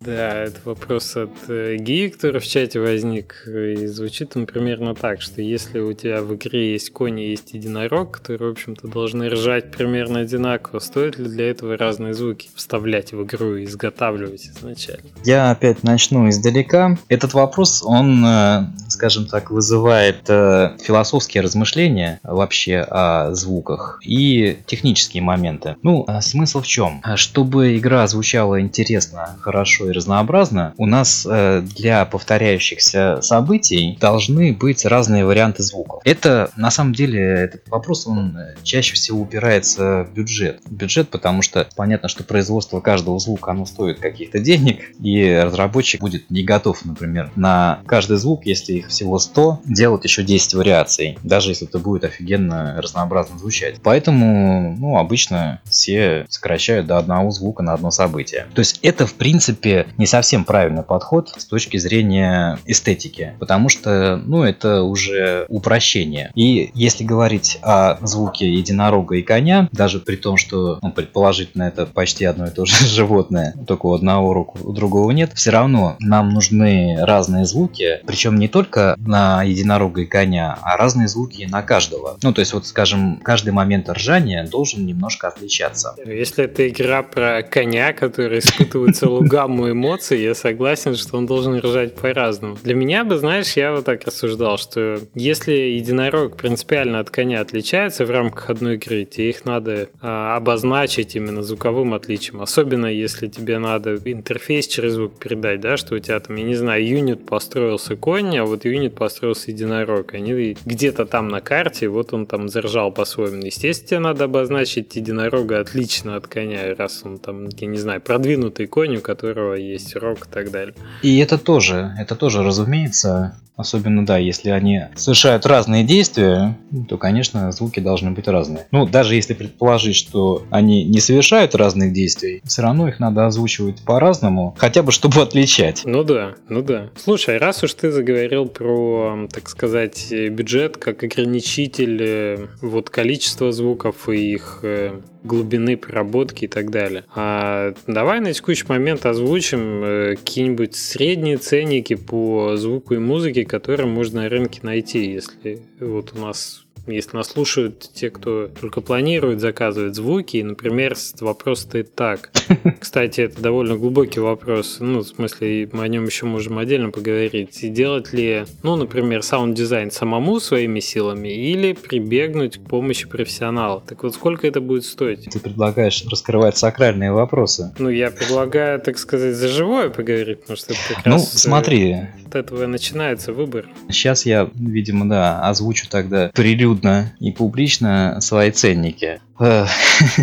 Да, это вопрос от э, Ги, который в чате возник. И звучит он примерно так, что если у тебя в игре есть конь и есть единорог, которые, в общем-то, должны ржать примерно одинаково, стоит ли для этого разные звуки вставлять в игру и изготавливать изначально? Я опять начну издалека. Этот вопрос, он, э, скажем так, вызывает э, философские размышления вообще о звуках и технические моменты. Ну, а смысл в чем? Чтобы игра звучала интересно, хорошо и разнообразно, у нас э, для повторяющихся событий должны быть разные варианты звуков. Это, на самом деле, этот вопрос, он чаще всего упирается в бюджет. Бюджет, потому что понятно, что производство каждого звука, оно стоит каких-то денег, и разработчик будет не готов, например, на каждый звук, если их всего 100, делать еще 10 вариаций, даже если это будет офигенно разнообразно звучать. Поэтому, ну, обычно все сокращают до одного звука на одно событие. То есть это, в принципе, не совсем правильный подход с точки зрения эстетики, потому что, ну, это уже упрощение. И если говорить о звуке единорога и коня, даже при том, что ну, предположительно это почти одно и то же животное, только у одного рук, у другого нет, все равно нам нужны разные звуки, причем не только на единорога и коня, а разные звуки на каждого. Ну, то есть, вот, скажем, каждый момент ржания должен немножко отличаться. Если это игра про коня, который испытывает целую гамму эмоций, я согласен, что он должен ржать по-разному. Для меня бы, знаешь, я вот так рассуждал, что если единорог принципиально от коня отличаются в рамках одной игры, тебе их надо а, обозначить именно звуковым отличием. Особенно если тебе надо интерфейс через звук передать, да, что у тебя там, я не знаю, юнит построился конь, а вот юнит построился единорог. Они где-то там на карте, вот он там заржал по-своему. Естественно, тебе надо обозначить единорога отлично от коня, раз он там, я не знаю, продвинутый конь, у которого есть рог и так далее. И это тоже, это тоже, разумеется, Особенно, да, если они совершают разные действия, то, конечно, звуки должны быть разные. Ну, даже если предположить, что они не совершают разных действий, все равно их надо озвучивать по-разному, хотя бы чтобы отличать. Ну да, ну да. Слушай, раз уж ты заговорил про, так сказать, бюджет как ограничитель э, вот количества звуков и их э, глубины проработки и так далее. А давай на текущий момент озвучим э, какие-нибудь средние ценники по звуку и музыке, которые можно на рынке найти, если вот у нас если нас слушают те, кто только планирует заказывать звуки, и, например, вопрос стоит так. Кстати, это довольно глубокий вопрос. Ну, в смысле, мы о нем еще можем отдельно поговорить. И делать ли, ну, например, саунд-дизайн самому своими силами или прибегнуть к помощи профессионала? Так вот, сколько это будет стоить? Ты предлагаешь раскрывать сакральные вопросы. Ну, я предлагаю, так сказать, за живое поговорить, потому что это как ну, раз... Ну, смотри. От этого начинается выбор. Сейчас я, видимо, да, озвучу тогда прелюд прилюдно и публично свои ценники. Э,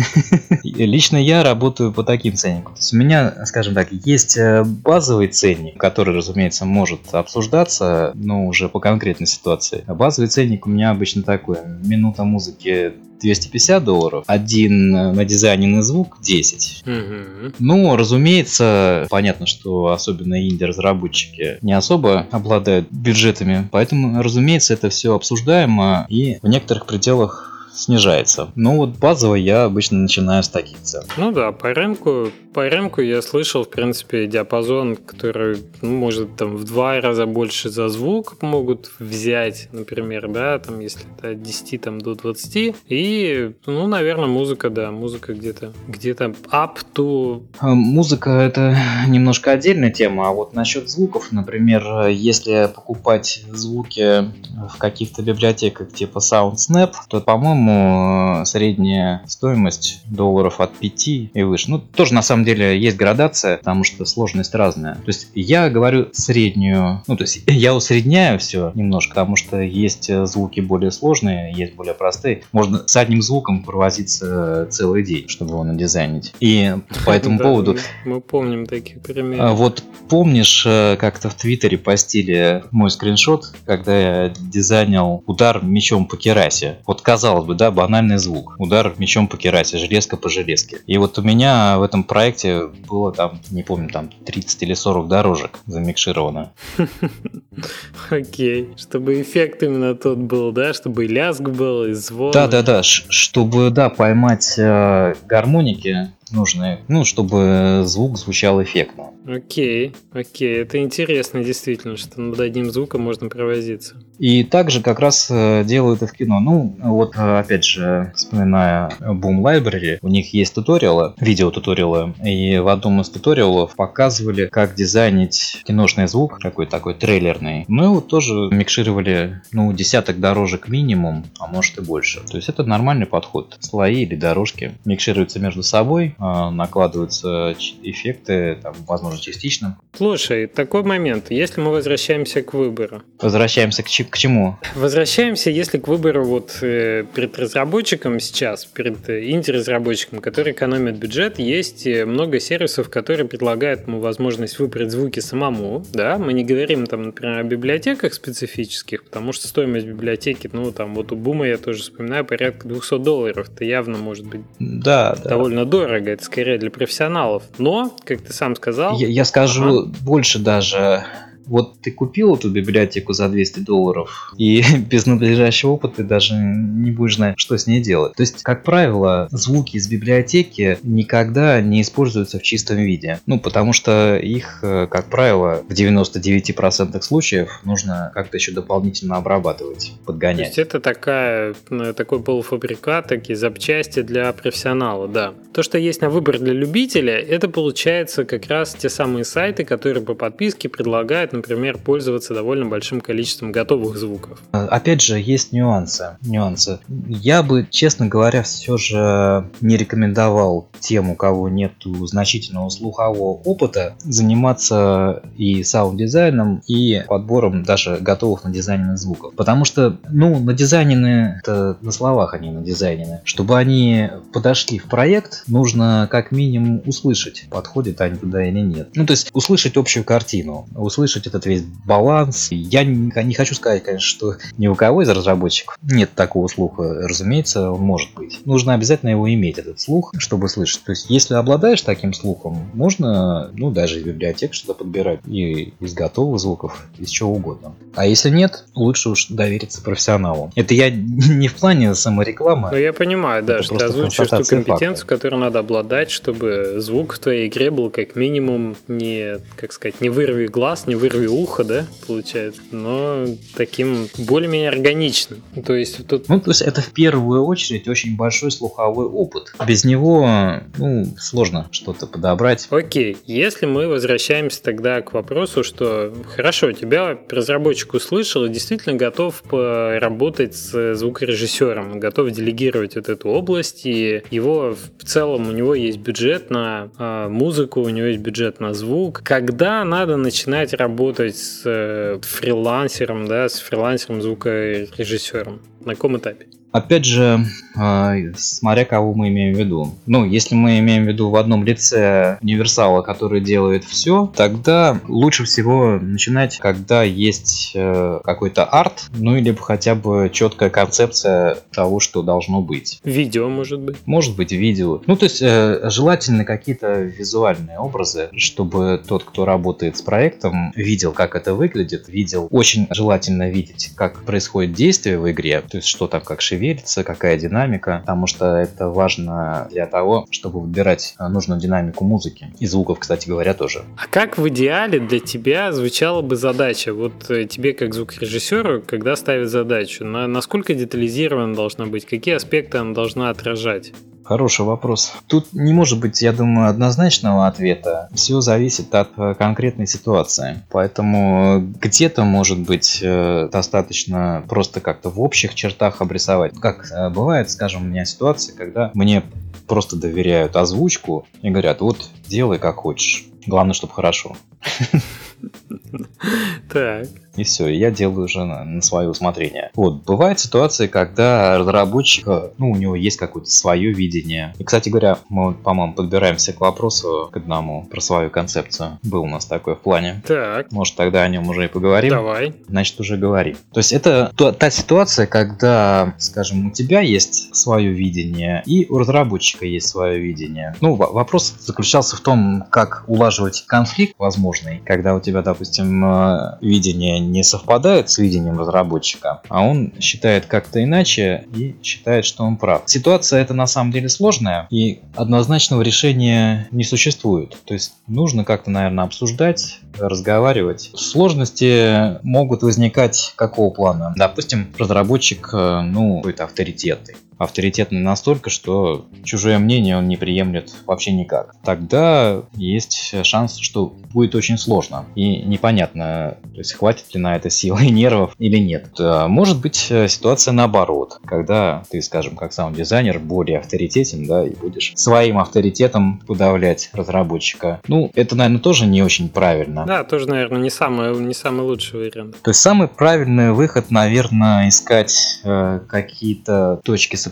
лично я работаю по таким ценникам. То есть у меня, скажем так, есть э, базовый ценник, который, разумеется, может обсуждаться, но уже по конкретной ситуации. А базовый ценник у меня обычно такой. Минута музыки 250 долларов, один э, на дизайненный звук 10. Угу. Ну, разумеется, понятно, что особенно инди-разработчики не особо обладают бюджетами, поэтому, разумеется, это все обсуждаемо и в некоторых пределах снижается. Ну вот базово я обычно начинаю с таких цен. Ну да, по рынку, по рынку я слышал, в принципе, диапазон, который ну, может там в два раза больше за звук могут взять, например, да, там если это от 10 там, до 20. И, ну, наверное, музыка, да, музыка где-то где-то up to... А, музыка это немножко отдельная тема, а вот насчет звуков, например, если покупать звуки в каких-то библиотеках типа SoundSnap, то, по-моему, по-моему, средняя стоимость долларов от 5 и выше. Ну, тоже на самом деле есть градация, потому что сложность разная. То есть я говорю среднюю, ну, то есть я усредняю все немножко, потому что есть звуки более сложные, есть более простые. Можно с одним звуком провозиться целый день, чтобы его надизайнить. И по этому поводу... Мы помним такие примеры. А вот помнишь, э, как-то в Твиттере постили мой скриншот, когда я дизайнил удар мечом по керасе. Вот казалось бы, бы, да, банальный звук. Удар мечом по керасе, железка по железке. И вот у меня в этом проекте было там, не помню, там 30 или 40 дорожек замикшировано. Окей. Чтобы эффект именно тот был, да? Чтобы и лязг был, и звон. Да-да-да. Чтобы, да, поймать э, гармоники нужны, ну, чтобы звук звучал эффектно. Окей, окей, это интересно действительно, что над одним звуком можно провозиться. И также как раз э, делают и в кино. Ну, вот э, опять же, вспоминая Boom Library, у них есть туториалы, видеотуториалы, и в одном из туториалов показывали, как дизайнить киношный звук, какой такой трейлерный. Мы вот тоже микшировали, ну, десяток дорожек минимум, а может и больше. То есть это нормальный подход. Слои или дорожки микшируются между собой, накладываются эффекты, там, возможно, частично. Слушай, такой момент. Если мы возвращаемся к выбору. Возвращаемся к, к чему? Возвращаемся, если к выбору вот э, перед разработчиком сейчас, перед э, инди-разработчиком, который экономит бюджет, есть э, много сервисов, которые предлагают ему возможность выбрать звуки самому. Да, мы не говорим там, например, о библиотеках специфических, потому что стоимость библиотеки, ну, там, вот у Бума я тоже вспоминаю, порядка 200 долларов. Это явно может быть да, довольно да. дорого это скорее для профессионалов. Но, как ты сам сказал... Я, я скажу ага. больше даже. Вот ты купил эту библиотеку за 200 долларов, и без надлежащего опыта ты даже не будешь знать, что с ней делать. То есть, как правило, звуки из библиотеки никогда не используются в чистом виде. Ну, потому что их, э, как правило, в 99% случаев нужно как-то еще дополнительно обрабатывать, подгонять. То есть, это такая, такой полуфабрикат, такие запчасти для профессионала, да. То, что есть на выбор для любителя, это получается как раз те самые сайты, которые по подписке предлагают например, пользоваться довольно большим количеством готовых звуков. Опять же, есть нюансы. нюансы. Я бы, честно говоря, все же не рекомендовал тем, у кого нет значительного слухового опыта, заниматься и саунд-дизайном, и подбором даже готовых надизайненных звуков. Потому что, ну, надизайнены, это на словах они надизайнены. Чтобы они подошли в проект, нужно как минимум услышать, подходят они туда или нет. Ну, то есть услышать общую картину, услышать этот весь баланс. Я не хочу сказать, конечно, что ни у кого из разработчиков нет такого слуха. Разумеется, он может быть. Нужно обязательно его иметь, этот слух, чтобы слышать. То есть, если обладаешь таким слухом, можно, ну, даже из библиотек что-то подбирать. И из готовых звуков, из чего угодно. А если нет, лучше уж довериться профессионалу. Это я не в плане саморекламы. Ну, я понимаю, да, что ты озвучиваешь ту компетенцию, факта. которую надо обладать, чтобы звук в твоей игре был как минимум не, как сказать, не вырви глаз, не вырви ухо, да, получается, но таким более-менее органичным. То есть тут... Ну, то есть это в первую очередь очень большой слуховой опыт. Без него, ну, сложно что-то подобрать. Окей, если мы возвращаемся тогда к вопросу, что хорошо, тебя разработчик услышал и действительно готов работать с звукорежиссером, готов делегировать вот эту область, и его в целом у него есть бюджет на э, музыку, у него есть бюджет на звук. Когда надо начинать работать с э, фрилансером, да, с фрилансером звукорежиссером? На каком этапе? Опять же, а, смотря кого мы имеем в виду. Ну, если мы имеем в виду в одном лице универсала, который делает все, тогда лучше всего начинать, когда есть э, какой-то арт, ну или хотя бы четкая концепция того, что должно быть. Видео, может быть? Может быть, видео. Ну, то есть, э, желательно какие-то визуальные образы, чтобы тот, кто работает с проектом, видел, как это выглядит, видел. Очень желательно видеть, как происходит действие в игре, то есть, что там, как шевелится какая динамика, потому что это важно для того, чтобы выбирать нужную динамику музыки. И звуков, кстати говоря, тоже. А как в идеале для тебя звучала бы задача? Вот э, тебе как звукорежиссеру, когда ставят задачу, на, насколько детализирована должна быть, какие аспекты она должна отражать? Хороший вопрос. Тут не может быть, я думаю, однозначного ответа. Все зависит от э, конкретной ситуации. Поэтому где-то может быть э, достаточно просто как-то в общих чертах обрисовать. Как э, бывает, скажем, у меня ситуация, когда мне просто доверяют озвучку и говорят, вот делай как хочешь. Главное, чтобы хорошо. Так и все, я делаю уже на, на свое усмотрение. Вот, бывают ситуации, когда разработчик, ну, у него есть какое-то свое видение. И, кстати говоря, мы, по-моему, подбираемся к вопросу к одному про свою концепцию. Был у нас такое в плане. Так. Может, тогда о нем уже и поговорим? Давай. Значит, уже говорим. То есть, это та, та ситуация, когда, скажем, у тебя есть свое видение, и у разработчика есть свое видение. Ну, вопрос заключался в том, как улаживать конфликт возможный, когда у тебя, допустим, э, видение не совпадает с видением разработчика, а он считает как-то иначе и считает, что он прав. Ситуация эта на самом деле сложная, и однозначного решения не существует. То есть нужно как-то, наверное, обсуждать, разговаривать. Сложности могут возникать какого плана? Допустим, разработчик, э, ну, какой-то авторитетный авторитетный настолько, что чужое мнение он не приемлет вообще никак. Тогда есть шанс, что будет очень сложно и непонятно, то есть хватит ли на это силы и нервов или нет. А может быть ситуация наоборот, когда ты, скажем, как сам дизайнер более авторитетен, да, и будешь своим авторитетом подавлять разработчика. Ну, это, наверное, тоже не очень правильно. Да, тоже, наверное, не самый, не самый лучший вариант. То есть самый правильный выход, наверное, искать э, какие-то точки соприкосновения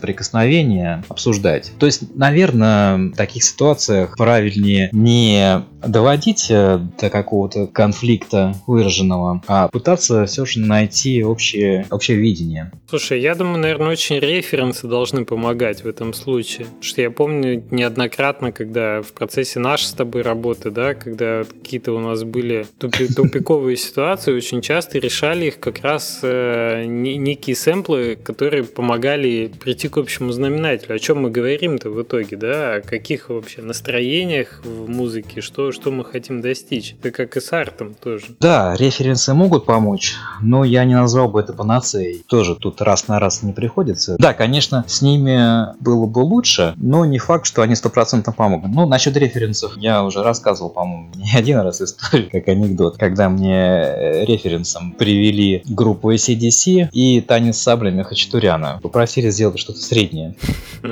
обсуждать. То есть, наверное, в таких ситуациях правильнее не доводить э, до какого-то конфликта выраженного, а пытаться все же найти общее, общее видение. Слушай, я думаю, наверное, очень референсы должны помогать в этом случае. Потому что я помню неоднократно, когда в процессе нашей с тобой работы, да, когда какие-то у нас были тупиковые ситуации, очень часто решали их как раз э, некие сэмплы, которые помогали прийти к общему знаменателю. О чем мы говорим-то в итоге, да? О каких вообще настроениях в музыке, что, то, что мы хотим достичь. Это как и с артом тоже. Да, референсы могут помочь, но я не назвал бы это панацеей. Тоже тут раз на раз не приходится. Да, конечно, с ними было бы лучше, но не факт, что они стопроцентно помогут. Ну, насчет референсов я уже рассказывал, по-моему, не один раз историю, как анекдот, когда мне э, референсом привели группу ACDC и танец с саблями Хачатуряна. Попросили сделать что-то среднее.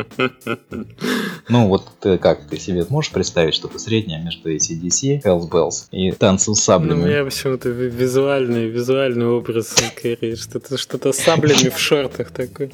Ну, вот ты как, ты себе можешь представить что-то среднее между ACDC, Hells Bells и танцем с саблями? Ну, у меня почему-то визуальный, визуальный образ скорее, что-то что с саблями в шортах такой.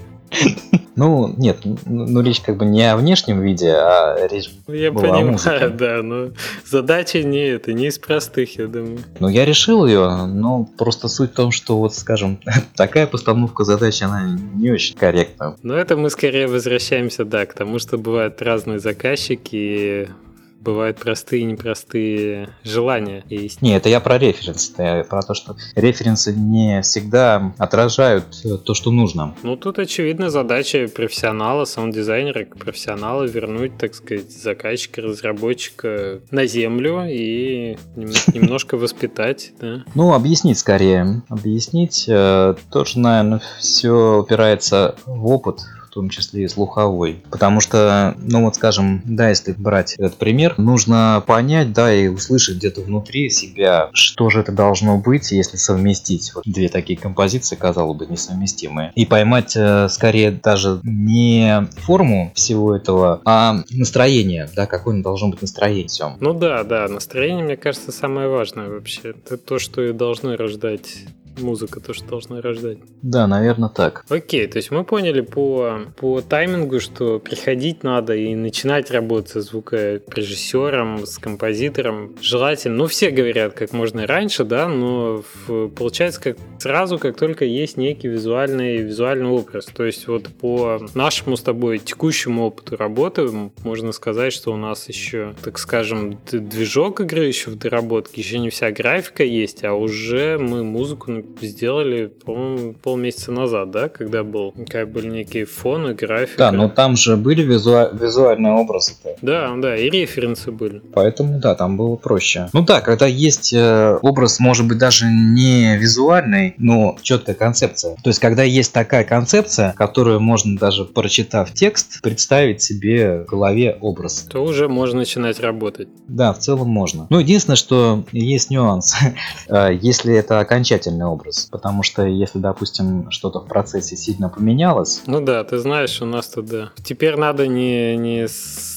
Ну, нет, ну речь как бы не о внешнем виде, а речь Я была понимаю, о музыке. да, но задача не это, не из простых, я думаю. Ну, я решил ее, но просто суть в том, что вот, скажем, такая постановка задачи, она не очень корректна. Но это мы скорее возвращаемся, да, к тому, что бывают разные заказчики, бывают простые и непростые желания есть. Не, это я про референс. Я про то, что референсы не всегда отражают то, что нужно. Ну, тут, очевидно, задача профессионала, саунд-дизайнера, профессионала вернуть, так сказать, заказчика, разработчика на землю и немножко воспитать, да? Ну, объяснить скорее. Объяснить. Э, тоже, наверное, все упирается в опыт, том числе и слуховой. Потому что, ну вот скажем, да, если брать этот пример, нужно понять, да, и услышать где-то внутри себя, что же это должно быть, если совместить вот две такие композиции, казалось бы, несовместимые. И поймать э, скорее даже не форму всего этого, а настроение, да, какое должно быть настроение всем. Ну да, да, настроение, мне кажется, самое важное вообще. Это то, что и должно рождать музыка то, что должна рождать. Да, наверное, так. Окей, то есть мы поняли по, по таймингу, что приходить надо и начинать работать со звукорежиссером, с композитором. Желательно, ну, все говорят как можно раньше, да, но в, получается как сразу, как только есть некий визуальный, визуальный образ. То есть вот по нашему с тобой текущему опыту работы можно сказать, что у нас еще, так скажем, движок игры еще в доработке, еще не вся графика есть, а уже мы музыку сделали, по-моему, полмесяца назад, да, когда был, как были некие фоны, графика. Да, но там же были визу... визуальные образы-то. Да, да, и референсы были. Поэтому, да, там было проще. Ну да, когда есть э, образ, может быть, даже не визуальный, но четкая концепция. То есть, когда есть такая концепция, которую можно даже прочитав текст, представить себе в голове образ. То уже можно начинать работать. Да, в целом можно. Ну, единственное, что есть нюанс. Э, если это окончательный образ. Потому что если, допустим, что-то в процессе сильно поменялось... Ну да, ты знаешь, у нас тут, да. Теперь надо не, не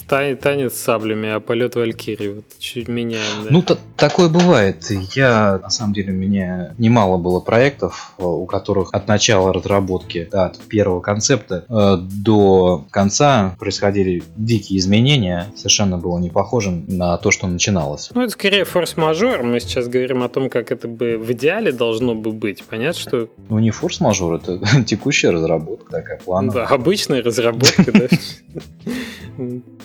танец с саблями, а полет Валькирии. Вот чуть меняем, да. Ну, такое бывает. Я, на самом деле, у меня немало было проектов, э, у которых от начала разработки, от первого концепта э, до конца происходили дикие изменения. Совершенно было не похоже на то, что начиналось. Ну, это скорее форс-мажор. Мы сейчас говорим о том, как это бы в идеале должно бы быть. Понятно, что... Ну, не форс-мажор, это текущая разработка такая плановая. Да, обычная разработка, да.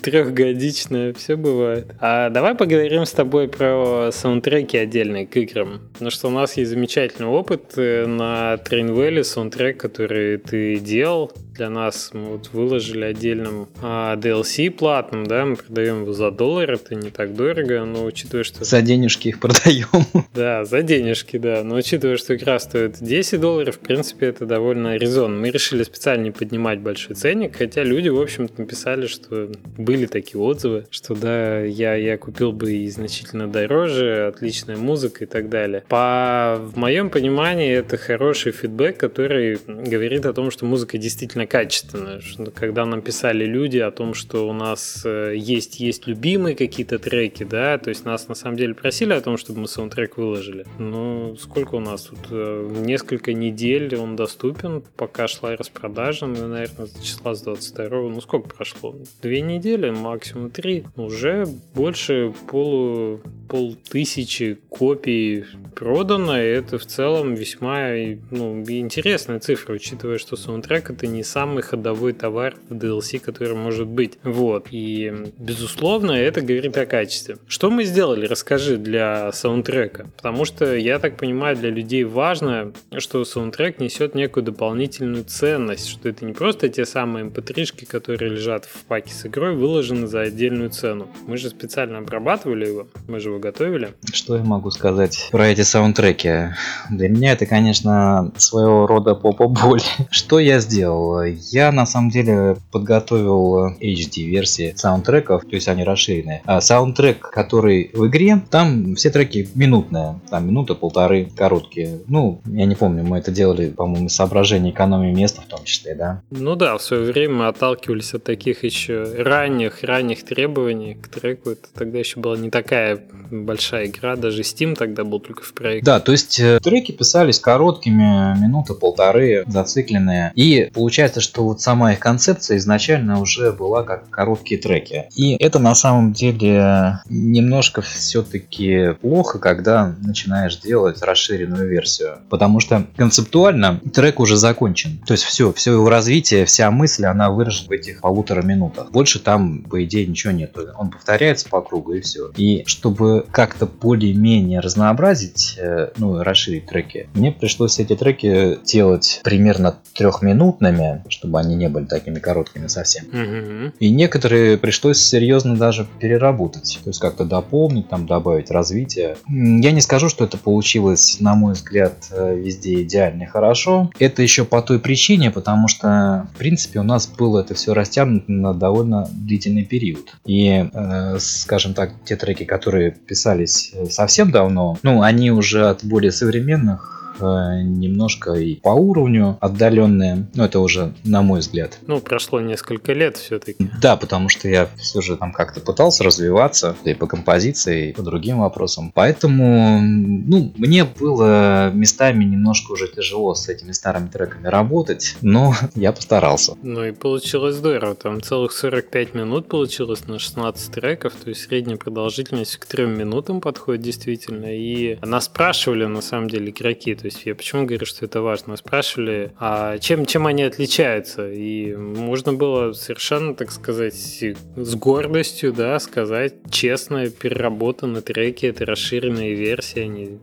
Трехгодичная, все бывает. А давай поговорим с тобой про саундтреки отдельные к играм. Потому что у нас есть замечательный опыт э, на Trainwell, саундтрек, который ты делал для нас. Мы вот выложили отдельным а, DLC платным, да, мы продаем его за доллар, это не так дорого, но учитывая, что... За денежки их продаем. Да, за денежки, да. Но учитывая, что игра стоит 10 долларов, в принципе, это довольно резонно. Мы решили специально не поднимать большой ценник, хотя люди, в общем-то, написали, что были такие отзывы, что да, я, я купил бы и значительно дороже, отличная музыка и так далее. По, в моем понимании, это хороший фидбэк, который говорит о том, что музыка действительно качественная. Когда нам писали люди о том, что у нас э, есть, есть любимые какие-то треки, да, то есть нас на самом деле просили о том, чтобы мы саундтрек выложили. Ну, сколько у нас тут? Э, несколько недель он доступен, пока шла распродажа, наверное, числа с 22 ну сколько прошло? Две недели, максимум три. Уже больше полу, полтысячи копий продано, и это в целом весьма ну, интересная цифра, учитывая, что саундтрек это не самый ходовой товар в DLC, который может быть. Вот. И, безусловно, это говорит о качестве. Что мы сделали, расскажи, для саундтрека? Потому что, я так понимаю, для людей важно, что саундтрек несет некую дополнительную ценность, что это не просто те самые mp3, эм которые лежат в паке с игрой, выложены за отдельную цену. Мы же специально обрабатывали его, мы же вы готовили. Что я могу сказать про эти саундтреки? Для меня это, конечно, своего рода попа-боль. Что я сделал? Я, на самом деле, подготовил HD-версии саундтреков, то есть они расширенные. А саундтрек, который в игре, там все треки минутные, там минута-полторы короткие. Ну, я не помню, мы это делали, по-моему, из соображения экономии места в том числе, да? Ну да, в свое время мы отталкивались от таких еще ранних, ранних требований к треку. Это тогда еще была не такая большая игра, даже Steam тогда был только в проекте. Да, то есть э, треки писались короткими, минуты полторы, зацикленные. И получается, что вот сама их концепция изначально уже была как короткие треки. И это на самом деле немножко все-таки плохо, когда начинаешь делать расширенную версию. Потому что концептуально трек уже закончен. То есть все, все его развитие, вся мысль, она выражена в этих полутора минутах. Больше там, по идее, ничего нет. Он повторяется по кругу и все. И чтобы как-то более-менее разнообразить, э, ну, расширить треки, мне пришлось эти треки делать примерно трехминутными, чтобы они не были такими короткими совсем. Угу. И некоторые пришлось серьезно даже переработать. То есть как-то дополнить, там добавить развитие. Я не скажу, что это получилось, на мой взгляд, э, везде идеально хорошо. Это еще по той причине, потому что, в принципе, у нас было это все растянуто на довольно длительный период. И, э, скажем так, те треки, которые писались э, совсем давно, ну, они уже от более современных немножко и по уровню отдаленные. Но это уже на мой взгляд. Ну, прошло несколько лет все-таки. Да, потому что я все же там как-то пытался развиваться и по композиции, и по другим вопросам. Поэтому, ну, мне было местами немножко уже тяжело с этими старыми треками работать, но я постарался. Ну и получилось здорово. Там целых 45 минут получилось на 16 треков, то есть средняя продолжительность к 3 минутам подходит действительно. И нас спрашивали, на самом деле, игроки, то есть я почему говорю, что это важно? Спрашивали, а чем, чем они отличаются? И можно было совершенно, так сказать, с гордостью, да, сказать честно, переработаны треки, это расширенные версии, они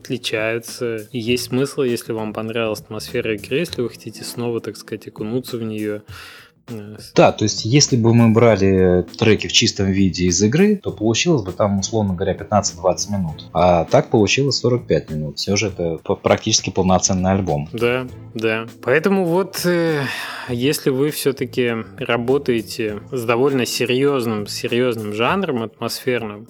отличаются. И есть смысл, если вам понравилась атмосфера игры, если вы хотите снова, так сказать, окунуться в нее, да, то есть если бы мы брали треки в чистом виде из игры, то получилось бы там, условно говоря, 15-20 минут. А так получилось 45 минут. Все же это практически полноценный альбом. Да, да. Поэтому вот э, если вы все-таки работаете с довольно серьезным, серьезным жанром атмосферным,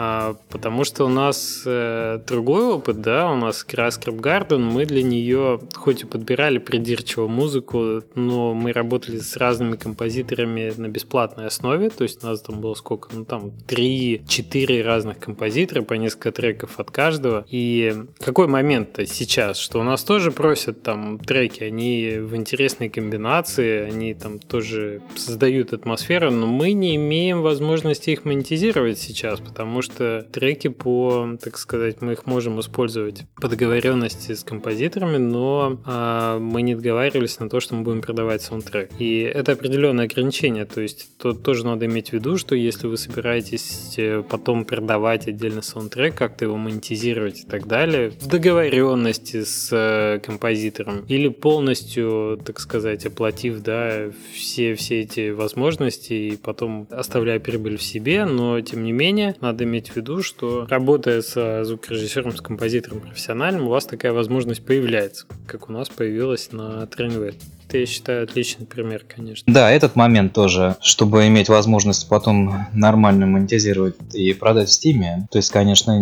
а, потому что у нас э, другой опыт, да, у нас Краскраб Гарден, мы для нее хоть и подбирали придирчиво музыку, но мы работали с разными композиторами на бесплатной основе, то есть у нас там было сколько, ну там 3-4 разных композитора по несколько треков от каждого. И какой момент-то сейчас, что у нас тоже просят там треки, они в интересной комбинации, они там тоже создают атмосферу, но мы не имеем возможности их монетизировать сейчас, потому что что треки по, так сказать, мы их можем использовать по договоренности с композиторами, но а, мы не договаривались на то, что мы будем продавать саундтрек. И это определенное ограничение, то есть тут тоже надо иметь в виду, что если вы собираетесь э, потом продавать отдельно саундтрек, как-то его монетизировать и так далее, в договоренности с э, композитором или полностью, так сказать, оплатив, да, все, все эти возможности и потом оставляя прибыль в себе, но тем не менее надо иметь иметь в виду, что работая с звукорежиссером, с композитором профессиональным, у вас такая возможность появляется, как у нас появилась на Trainway это, я считаю, отличный пример, конечно. Да, этот момент тоже, чтобы иметь возможность потом нормально монетизировать и продать в Steam. То есть, конечно,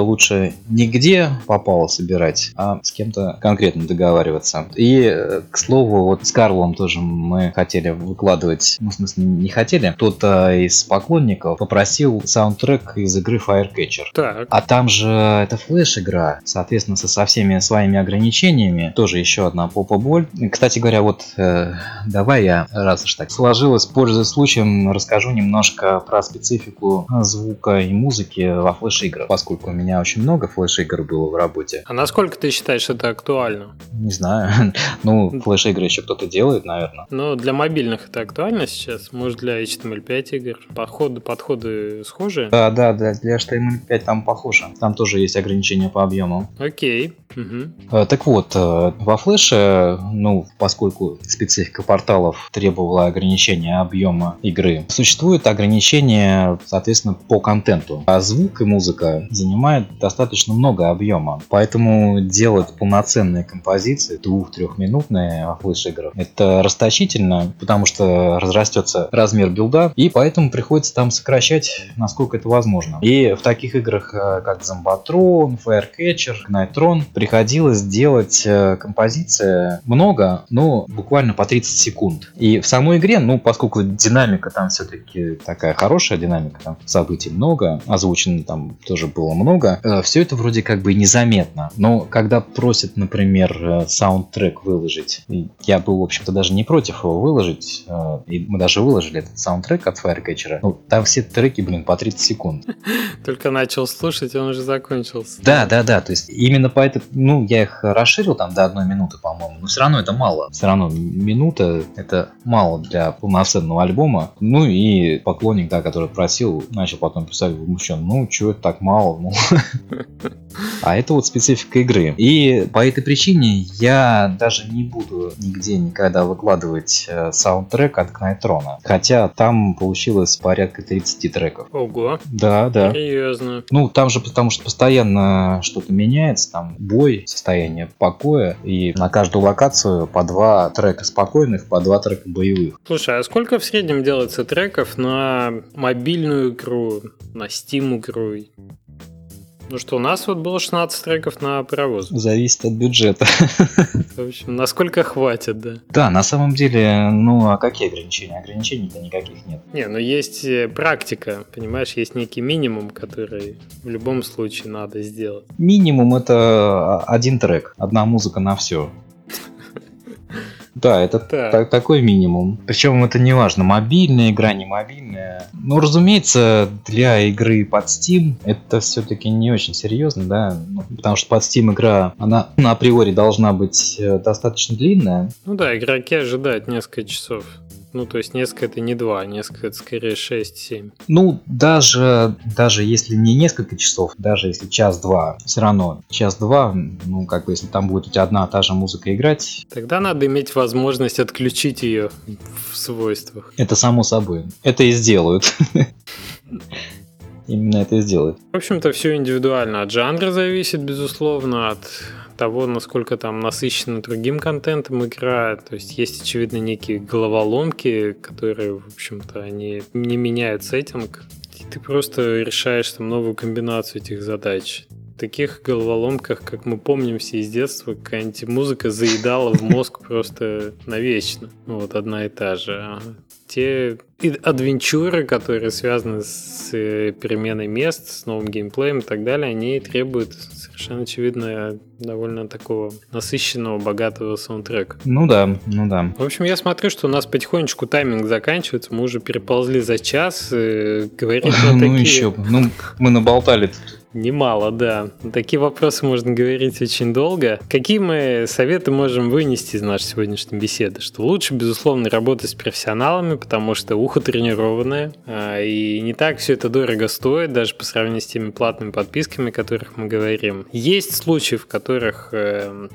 лучше нигде попало собирать, а с кем-то конкретно договариваться. И, к слову, вот с Карлом тоже мы хотели выкладывать, ну, в смысле, не хотели. Кто-то из поклонников попросил саундтрек из игры Firecatcher. Так. А там же это флеш-игра, соответственно, со, со всеми своими ограничениями. Тоже еще одна попа-боль. Кстати говоря, вот э, давай я, раз уж так сложилось, пользуясь случаем, расскажу немножко про специфику звука и музыки во флеш-играх, поскольку у меня очень много флеш-игр было в работе. А насколько ты считаешь это актуально? Не знаю. ну, флеш-игры еще кто-то делает, наверное. Ну, для мобильных это актуально сейчас? Может, для HTML5 игр? Подходы, подходы схожие? Да, да, да, для HTML5 там похоже. Там тоже есть ограничения по объему. Окей. Угу. Так вот, э, во флеше, ну, поскольку поскольку специфика порталов требовала ограничения объема игры, существует ограничение, соответственно, по контенту. А звук и музыка занимают достаточно много объема. Поэтому делать полноценные композиции, двух-трехминутные флеш-игры, это расточительно, потому что разрастется размер билда, и поэтому приходится там сокращать, насколько это возможно. И в таких играх, э, как Zombatron, Firecatcher, Nightron, приходилось делать э, композиции много, но буквально по 30 секунд. И в самой игре, ну, поскольку динамика там все-таки такая хорошая динамика, там событий много, озвучено там тоже было много, э, все это вроде как бы незаметно. Но когда просят, например, саундтрек выложить, я был, в общем-то, даже не против его выложить, и мы даже выложили этот саундтрек от Firecatcher, ну, там все треки, блин, по 30 секунд. Только начал слушать, и он уже закончился. Да, да, да. То есть именно поэтому, ну, я их расширил там до одной минуты, по-моему. Но все равно это мало. Все равно минута это мало для полноценного альбома. Ну и поклонник, да, который просил, начал потом писать возмущен. Ну, что это так мало? Ну. А это вот специфика игры. И по этой причине я даже не буду нигде никогда выкладывать э, саундтрек от Кнайтрона. Хотя там получилось порядка 30 треков. Ого. Да, да. Серьезно. Ну, там же потому что постоянно что-то меняется, там бой, состояние покоя, и на каждую локацию по два трека спокойных, по два трека боевых. Слушай, а сколько в среднем делается треков на мобильную игру, на Steam игру? Ну что, у нас вот было 16 треков на паровоз. Зависит от бюджета. В общем, насколько хватит, да. Да, на самом деле, ну а какие ограничения? Ограничений-то никаких нет. Не, ну есть э, практика, понимаешь, есть некий минимум, который в любом случае надо сделать. Минимум это один трек, одна музыка на все. Да, это так. Так, такой минимум. Причем это не важно, мобильная игра, не мобильная. Ну, разумеется, для игры под Steam это все-таки не очень серьезно, да, ну, потому что под Steam игра, она на априори должна быть э, достаточно длинная. Ну да, игроки ожидают несколько часов. Ну, то есть несколько это не два, несколько это скорее 6-7. Ну, даже, даже если не несколько часов, даже если час-два, все равно час-два, ну, как бы, если там будет у тебя одна та же музыка играть... Тогда надо иметь возможность отключить ее в свойствах. Это само собой. Это и сделают. Именно это и сделают. В общем-то, все индивидуально. От жанра зависит, безусловно, от того, насколько там насыщена другим контентом игра. То есть есть, очевидно, некие головоломки, которые, в общем-то, они не меняют сеттинг. И ты просто решаешь там новую комбинацию этих задач таких головоломках, как мы помним все из детства, какая-нибудь музыка заедала в мозг просто навечно. Вот одна и та же те адвенчуры, которые связаны с э, переменой мест, с новым геймплеем и так далее, они требуют совершенно очевидно довольно такого насыщенного, богатого саундтрека. Ну да, ну да. В общем, я смотрю, что у нас потихонечку тайминг заканчивается, мы уже переползли за час, э, говорить Ну такие... еще, ну мы наболтали Немало, да. Такие вопросы можно говорить очень долго. Какие мы советы можем вынести из нашей сегодняшней беседы? Что лучше, безусловно, работать с профессионалами, потому что ухо тренированное, а, и не так все это дорого стоит, даже по сравнению с теми платными подписками, о которых мы говорим. Есть случаи, в которых эм,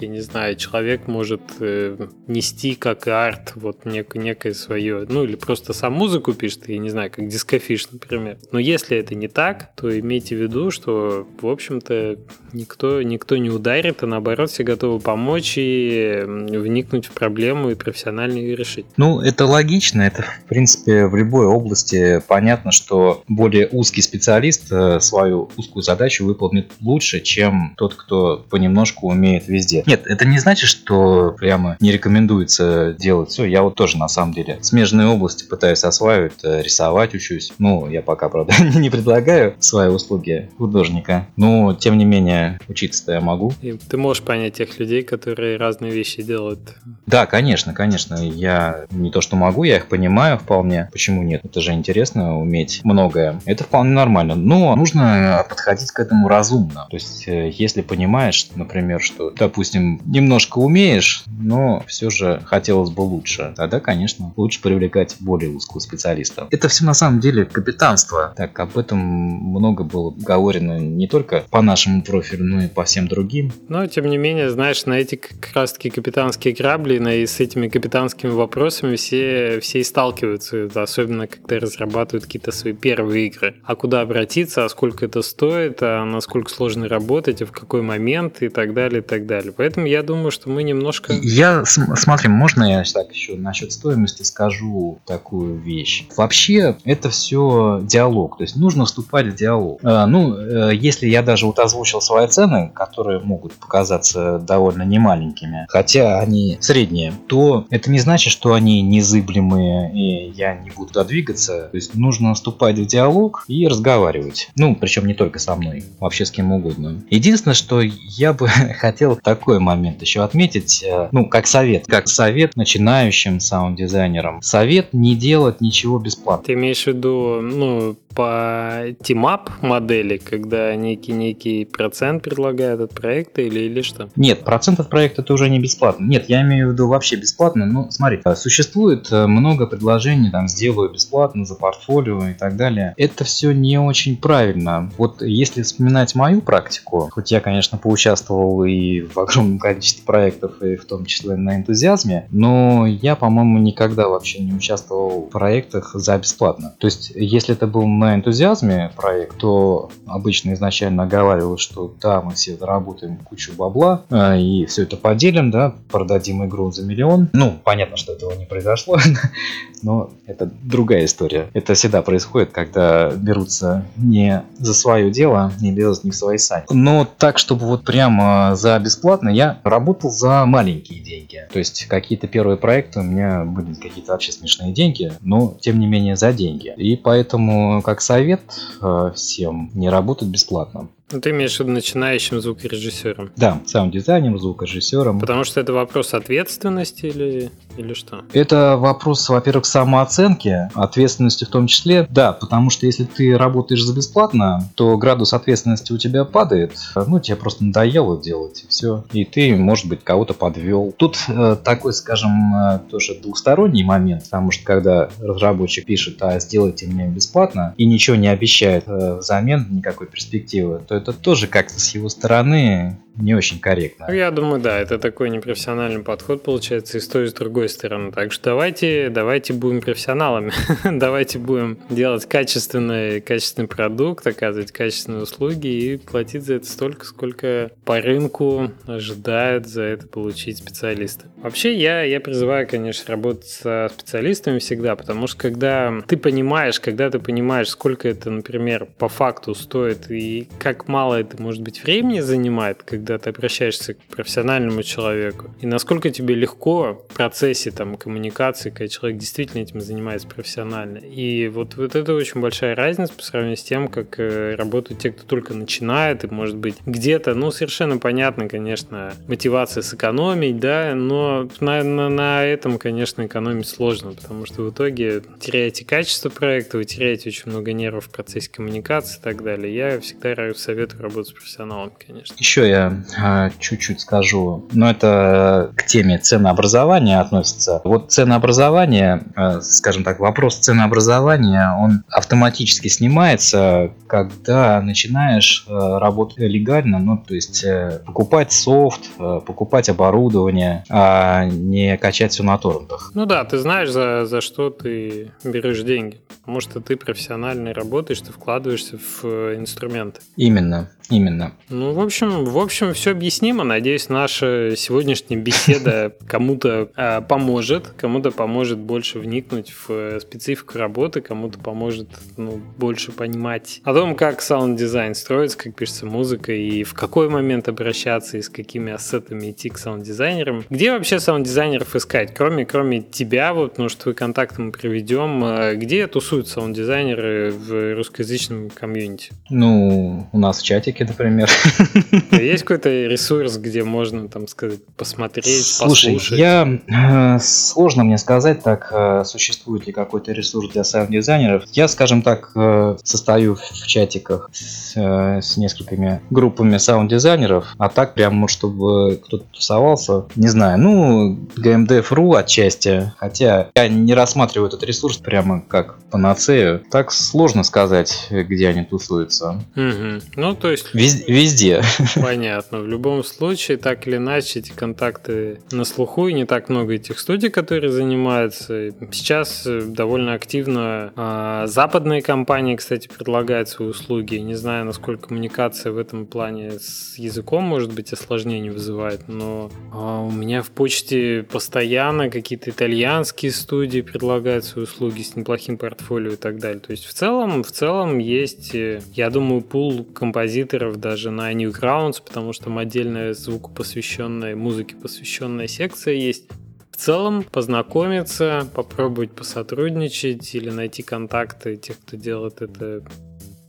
я не знаю, человек может э, нести как арт вот нек- некое свое, ну или просто сам музыку пишет, я не знаю, как дискофиш, например. Но если это не так, то имейте в виду, что, в общем-то, никто, никто не ударит, а наоборот все готовы помочь и вникнуть в проблему и профессионально ее решить. Ну, это логично, это, в принципе, в любой области понятно, что более узкий специалист э, свою узкую задачу выполнит лучше, чем тот, кто понемножку умеет везде. Нет, это не значит, что прямо не рекомендуется делать все. Я вот тоже на самом деле смежные области пытаюсь осваивать, э, рисовать учусь. Ну, я пока, правда, не предлагаю свои услуги художника. Но, тем не менее, учиться-то я могу. И ты можешь понять тех людей, которые разные вещи делают. Да, конечно, конечно. Я не то, что могу, я их понимаю вполне. Почему нет? Это же интересно уметь многое. Это вполне нормально. Но нужно подходить к этому разумно. То есть, э, если понимаешь, например, что, допустим, допустим, немножко умеешь, но все же хотелось бы лучше, тогда, конечно, лучше привлекать более узкого специалиста. Это все на самом деле капитанство. Так, об этом много было говорено не только по нашему профилю, но и по всем другим. Но, тем не менее, знаешь, на эти как раз-таки капитанские корабли, на, и с этими капитанскими вопросами все, все и сталкиваются, особенно когда разрабатывают какие-то свои первые игры. А куда обратиться, а сколько это стоит, а насколько сложно работать, а в какой момент и так далее, и так далее. Поэтому я думаю, что мы немножко... Я, смотри, можно я так еще насчет стоимости скажу такую вещь? Вообще, это все диалог, то есть нужно вступать в диалог. А, ну, э, если я даже вот озвучил свои цены, которые могут показаться довольно немаленькими, хотя они средние, то это не значит, что они незыблемые и я не буду туда двигаться. То есть нужно вступать в диалог и разговаривать. Ну, причем не только со мной, вообще с кем угодно. Единственное, что я бы хотел такой момент еще отметить, э, ну, как совет, как совет начинающим саунд-дизайнерам. Совет не делать ничего бесплатно. Ты имеешь в виду, ну, по team-up модели, когда некий-некий процент предлагает от проекта или, или что? Нет, процент от проекта это уже не бесплатно. Нет, я имею в виду вообще бесплатно. Ну, смотри, э, существует э, много предложений, там, сделаю бесплатно за портфолио и так далее. Это все не очень правильно. Вот если вспоминать мою практику, хоть я, конечно, поучаствовал и в огромном количестве проектов, и в том числе на энтузиазме, но я, по-моему, никогда вообще не участвовал в проектах за бесплатно. То есть, если это был на энтузиазме проект, то обычно изначально оговаривалось, что да, мы все заработаем кучу бабла а, и все это поделим, да, продадим игру за миллион. Ну, понятно, что этого не произошло, но это другая история. Это всегда происходит, когда берутся не за свое дело, не лезут не в свои сани. Но так, чтобы вот прямо за бесплатно, я работал за маленькие деньги. То есть какие-то первые проекты у меня были какие-то вообще смешные деньги, но тем не менее за деньги. И поэтому как совет э, всем не работать бесплатно. Ну, ты имеешь в виду начинающим звукорежиссером? Да, саунд-дизайнером, звукорежиссером. Потому что это вопрос ответственности или, или что? Это вопрос, во-первых, самооценки, ответственности в том числе. Да, потому что если ты работаешь за бесплатно, то градус ответственности у тебя падает. Ну, тебе просто надоело делать, и все. И ты, может быть, кого-то подвел. Тут э, такой, скажем, э, тоже двухсторонний момент, потому что когда разработчик пишет, а сделайте мне бесплатно, и ничего не обещает э, взамен, никакой перспективы, то это тоже как-то с его стороны не очень корректно. Ну, я думаю, да, это такой непрофессиональный подход получается и с той, и с другой стороны. Так что давайте, давайте будем профессионалами. давайте будем делать качественный, качественный продукт, оказывать качественные услуги и платить за это столько, сколько по рынку ожидают за это получить специалисты. Вообще, я, я призываю, конечно, работать со специалистами всегда, потому что когда ты понимаешь, когда ты понимаешь, сколько это, например, по факту стоит и как мало это, может быть, времени занимает, когда когда ты обращаешься к профессиональному человеку, и насколько тебе легко в процессе там, коммуникации, когда человек действительно этим занимается профессионально. И вот, вот это очень большая разница по сравнению с тем, как э, работают те, кто только начинает, и может быть где-то, ну, совершенно понятно, конечно, мотивация сэкономить, да, но на, на, на этом, конечно, экономить сложно, потому что в итоге теряете качество проекта, вы теряете очень много нервов в процессе коммуникации и так далее. Я всегда советую работать с профессионалом, конечно. Еще я а, чуть-чуть скажу. Но это к теме ценообразования относится. Вот ценообразование, а, скажем так, вопрос ценообразования, он автоматически снимается, когда начинаешь а, работать легально, ну, то есть э, покупать софт, э, покупать оборудование, а не качать все на торрентах. Ну да, ты знаешь, за, за что ты берешь деньги. Потому что ты профессионально работаешь, ты вкладываешься в э, инструменты. Именно. Именно. Ну, в общем, в общем, все объяснимо. Надеюсь, наша сегодняшняя беседа кому-то э, поможет, кому-то поможет больше вникнуть в э, специфику работы, кому-то поможет ну, больше понимать о том, как саунд-дизайн строится, как пишется музыка и в какой момент обращаться и с какими ассетами идти к саунд-дизайнерам. Где вообще саунд-дизайнеров искать, кроме, кроме тебя, вот, ну, что твой контакт мы приведем, э, где тусуют саунд-дизайнеры в русскоязычном комьюнити? Ну, у нас в чатике, например. Есть какой-то ресурс, где можно, там сказать, посмотреть, Слушай, послушать? я э, сложно мне сказать, так э, существует ли какой-то ресурс для саунд-дизайнеров. Я, скажем так, э, состою в чатиках с, с несколькими группами саунд-дизайнеров, а так прям, чтобы кто-то тусовался, не знаю. Ну, GameDev.ru отчасти, хотя я не рассматриваю этот ресурс прямо как панацею. Так сложно сказать, где они тусуются. Мгм. Ну, то есть, везде. понятно. В любом случае, так или иначе, эти контакты на слуху, и не так много этих студий, которые занимаются. Сейчас э, довольно активно а, западные компании, кстати, предлагают свои услуги. Не знаю, насколько коммуникация в этом плане с языком, может быть, осложнений вызывает, но а, у меня в почте постоянно какие-то итальянские студии предлагают свои услуги с неплохим портфолио и так далее. То есть в целом, в целом есть, э, я думаю, пул композиторов даже на Newgrounds, потому что там отдельная звуку посвященная, музыке посвященная секция есть. В целом познакомиться, попробовать посотрудничать или найти контакты тех, кто делает это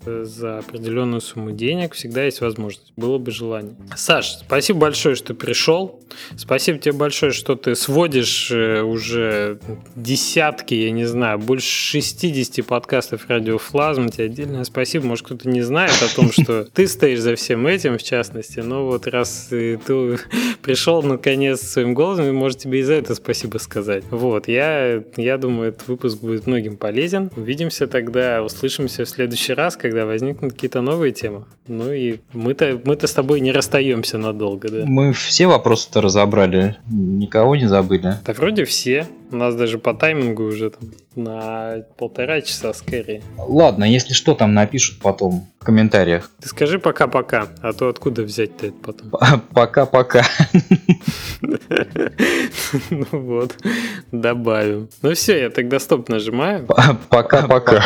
за определенную сумму денег, всегда есть возможность. Было бы желание. Саш, спасибо большое, что пришел. Спасибо тебе большое, что ты сводишь э, уже десятки, я не знаю, больше 60 подкастов радиофлазм. Тебе отдельное спасибо. Может, кто-то не знает о том, что ты стоишь за всем этим, в частности. Но вот раз ты пришел наконец своим голосом, может тебе и за это спасибо сказать. Вот, я, я думаю, этот выпуск будет многим полезен. Увидимся тогда, услышимся в следующий раз, когда возникнут какие-то новые темы. Ну и мы-то мы-то с тобой не расстаемся надолго, да? Мы все вопросы-то разобрали, никого не забыли. Да вроде все. У нас даже по таймингу уже там на полтора часа скорее. Ладно, если что, там напишут потом в комментариях. Ты скажи пока-пока, а то откуда взять-то это потом? Пока-пока. Ну вот, добавим. Ну все, я тогда стоп нажимаю. Пока-пока.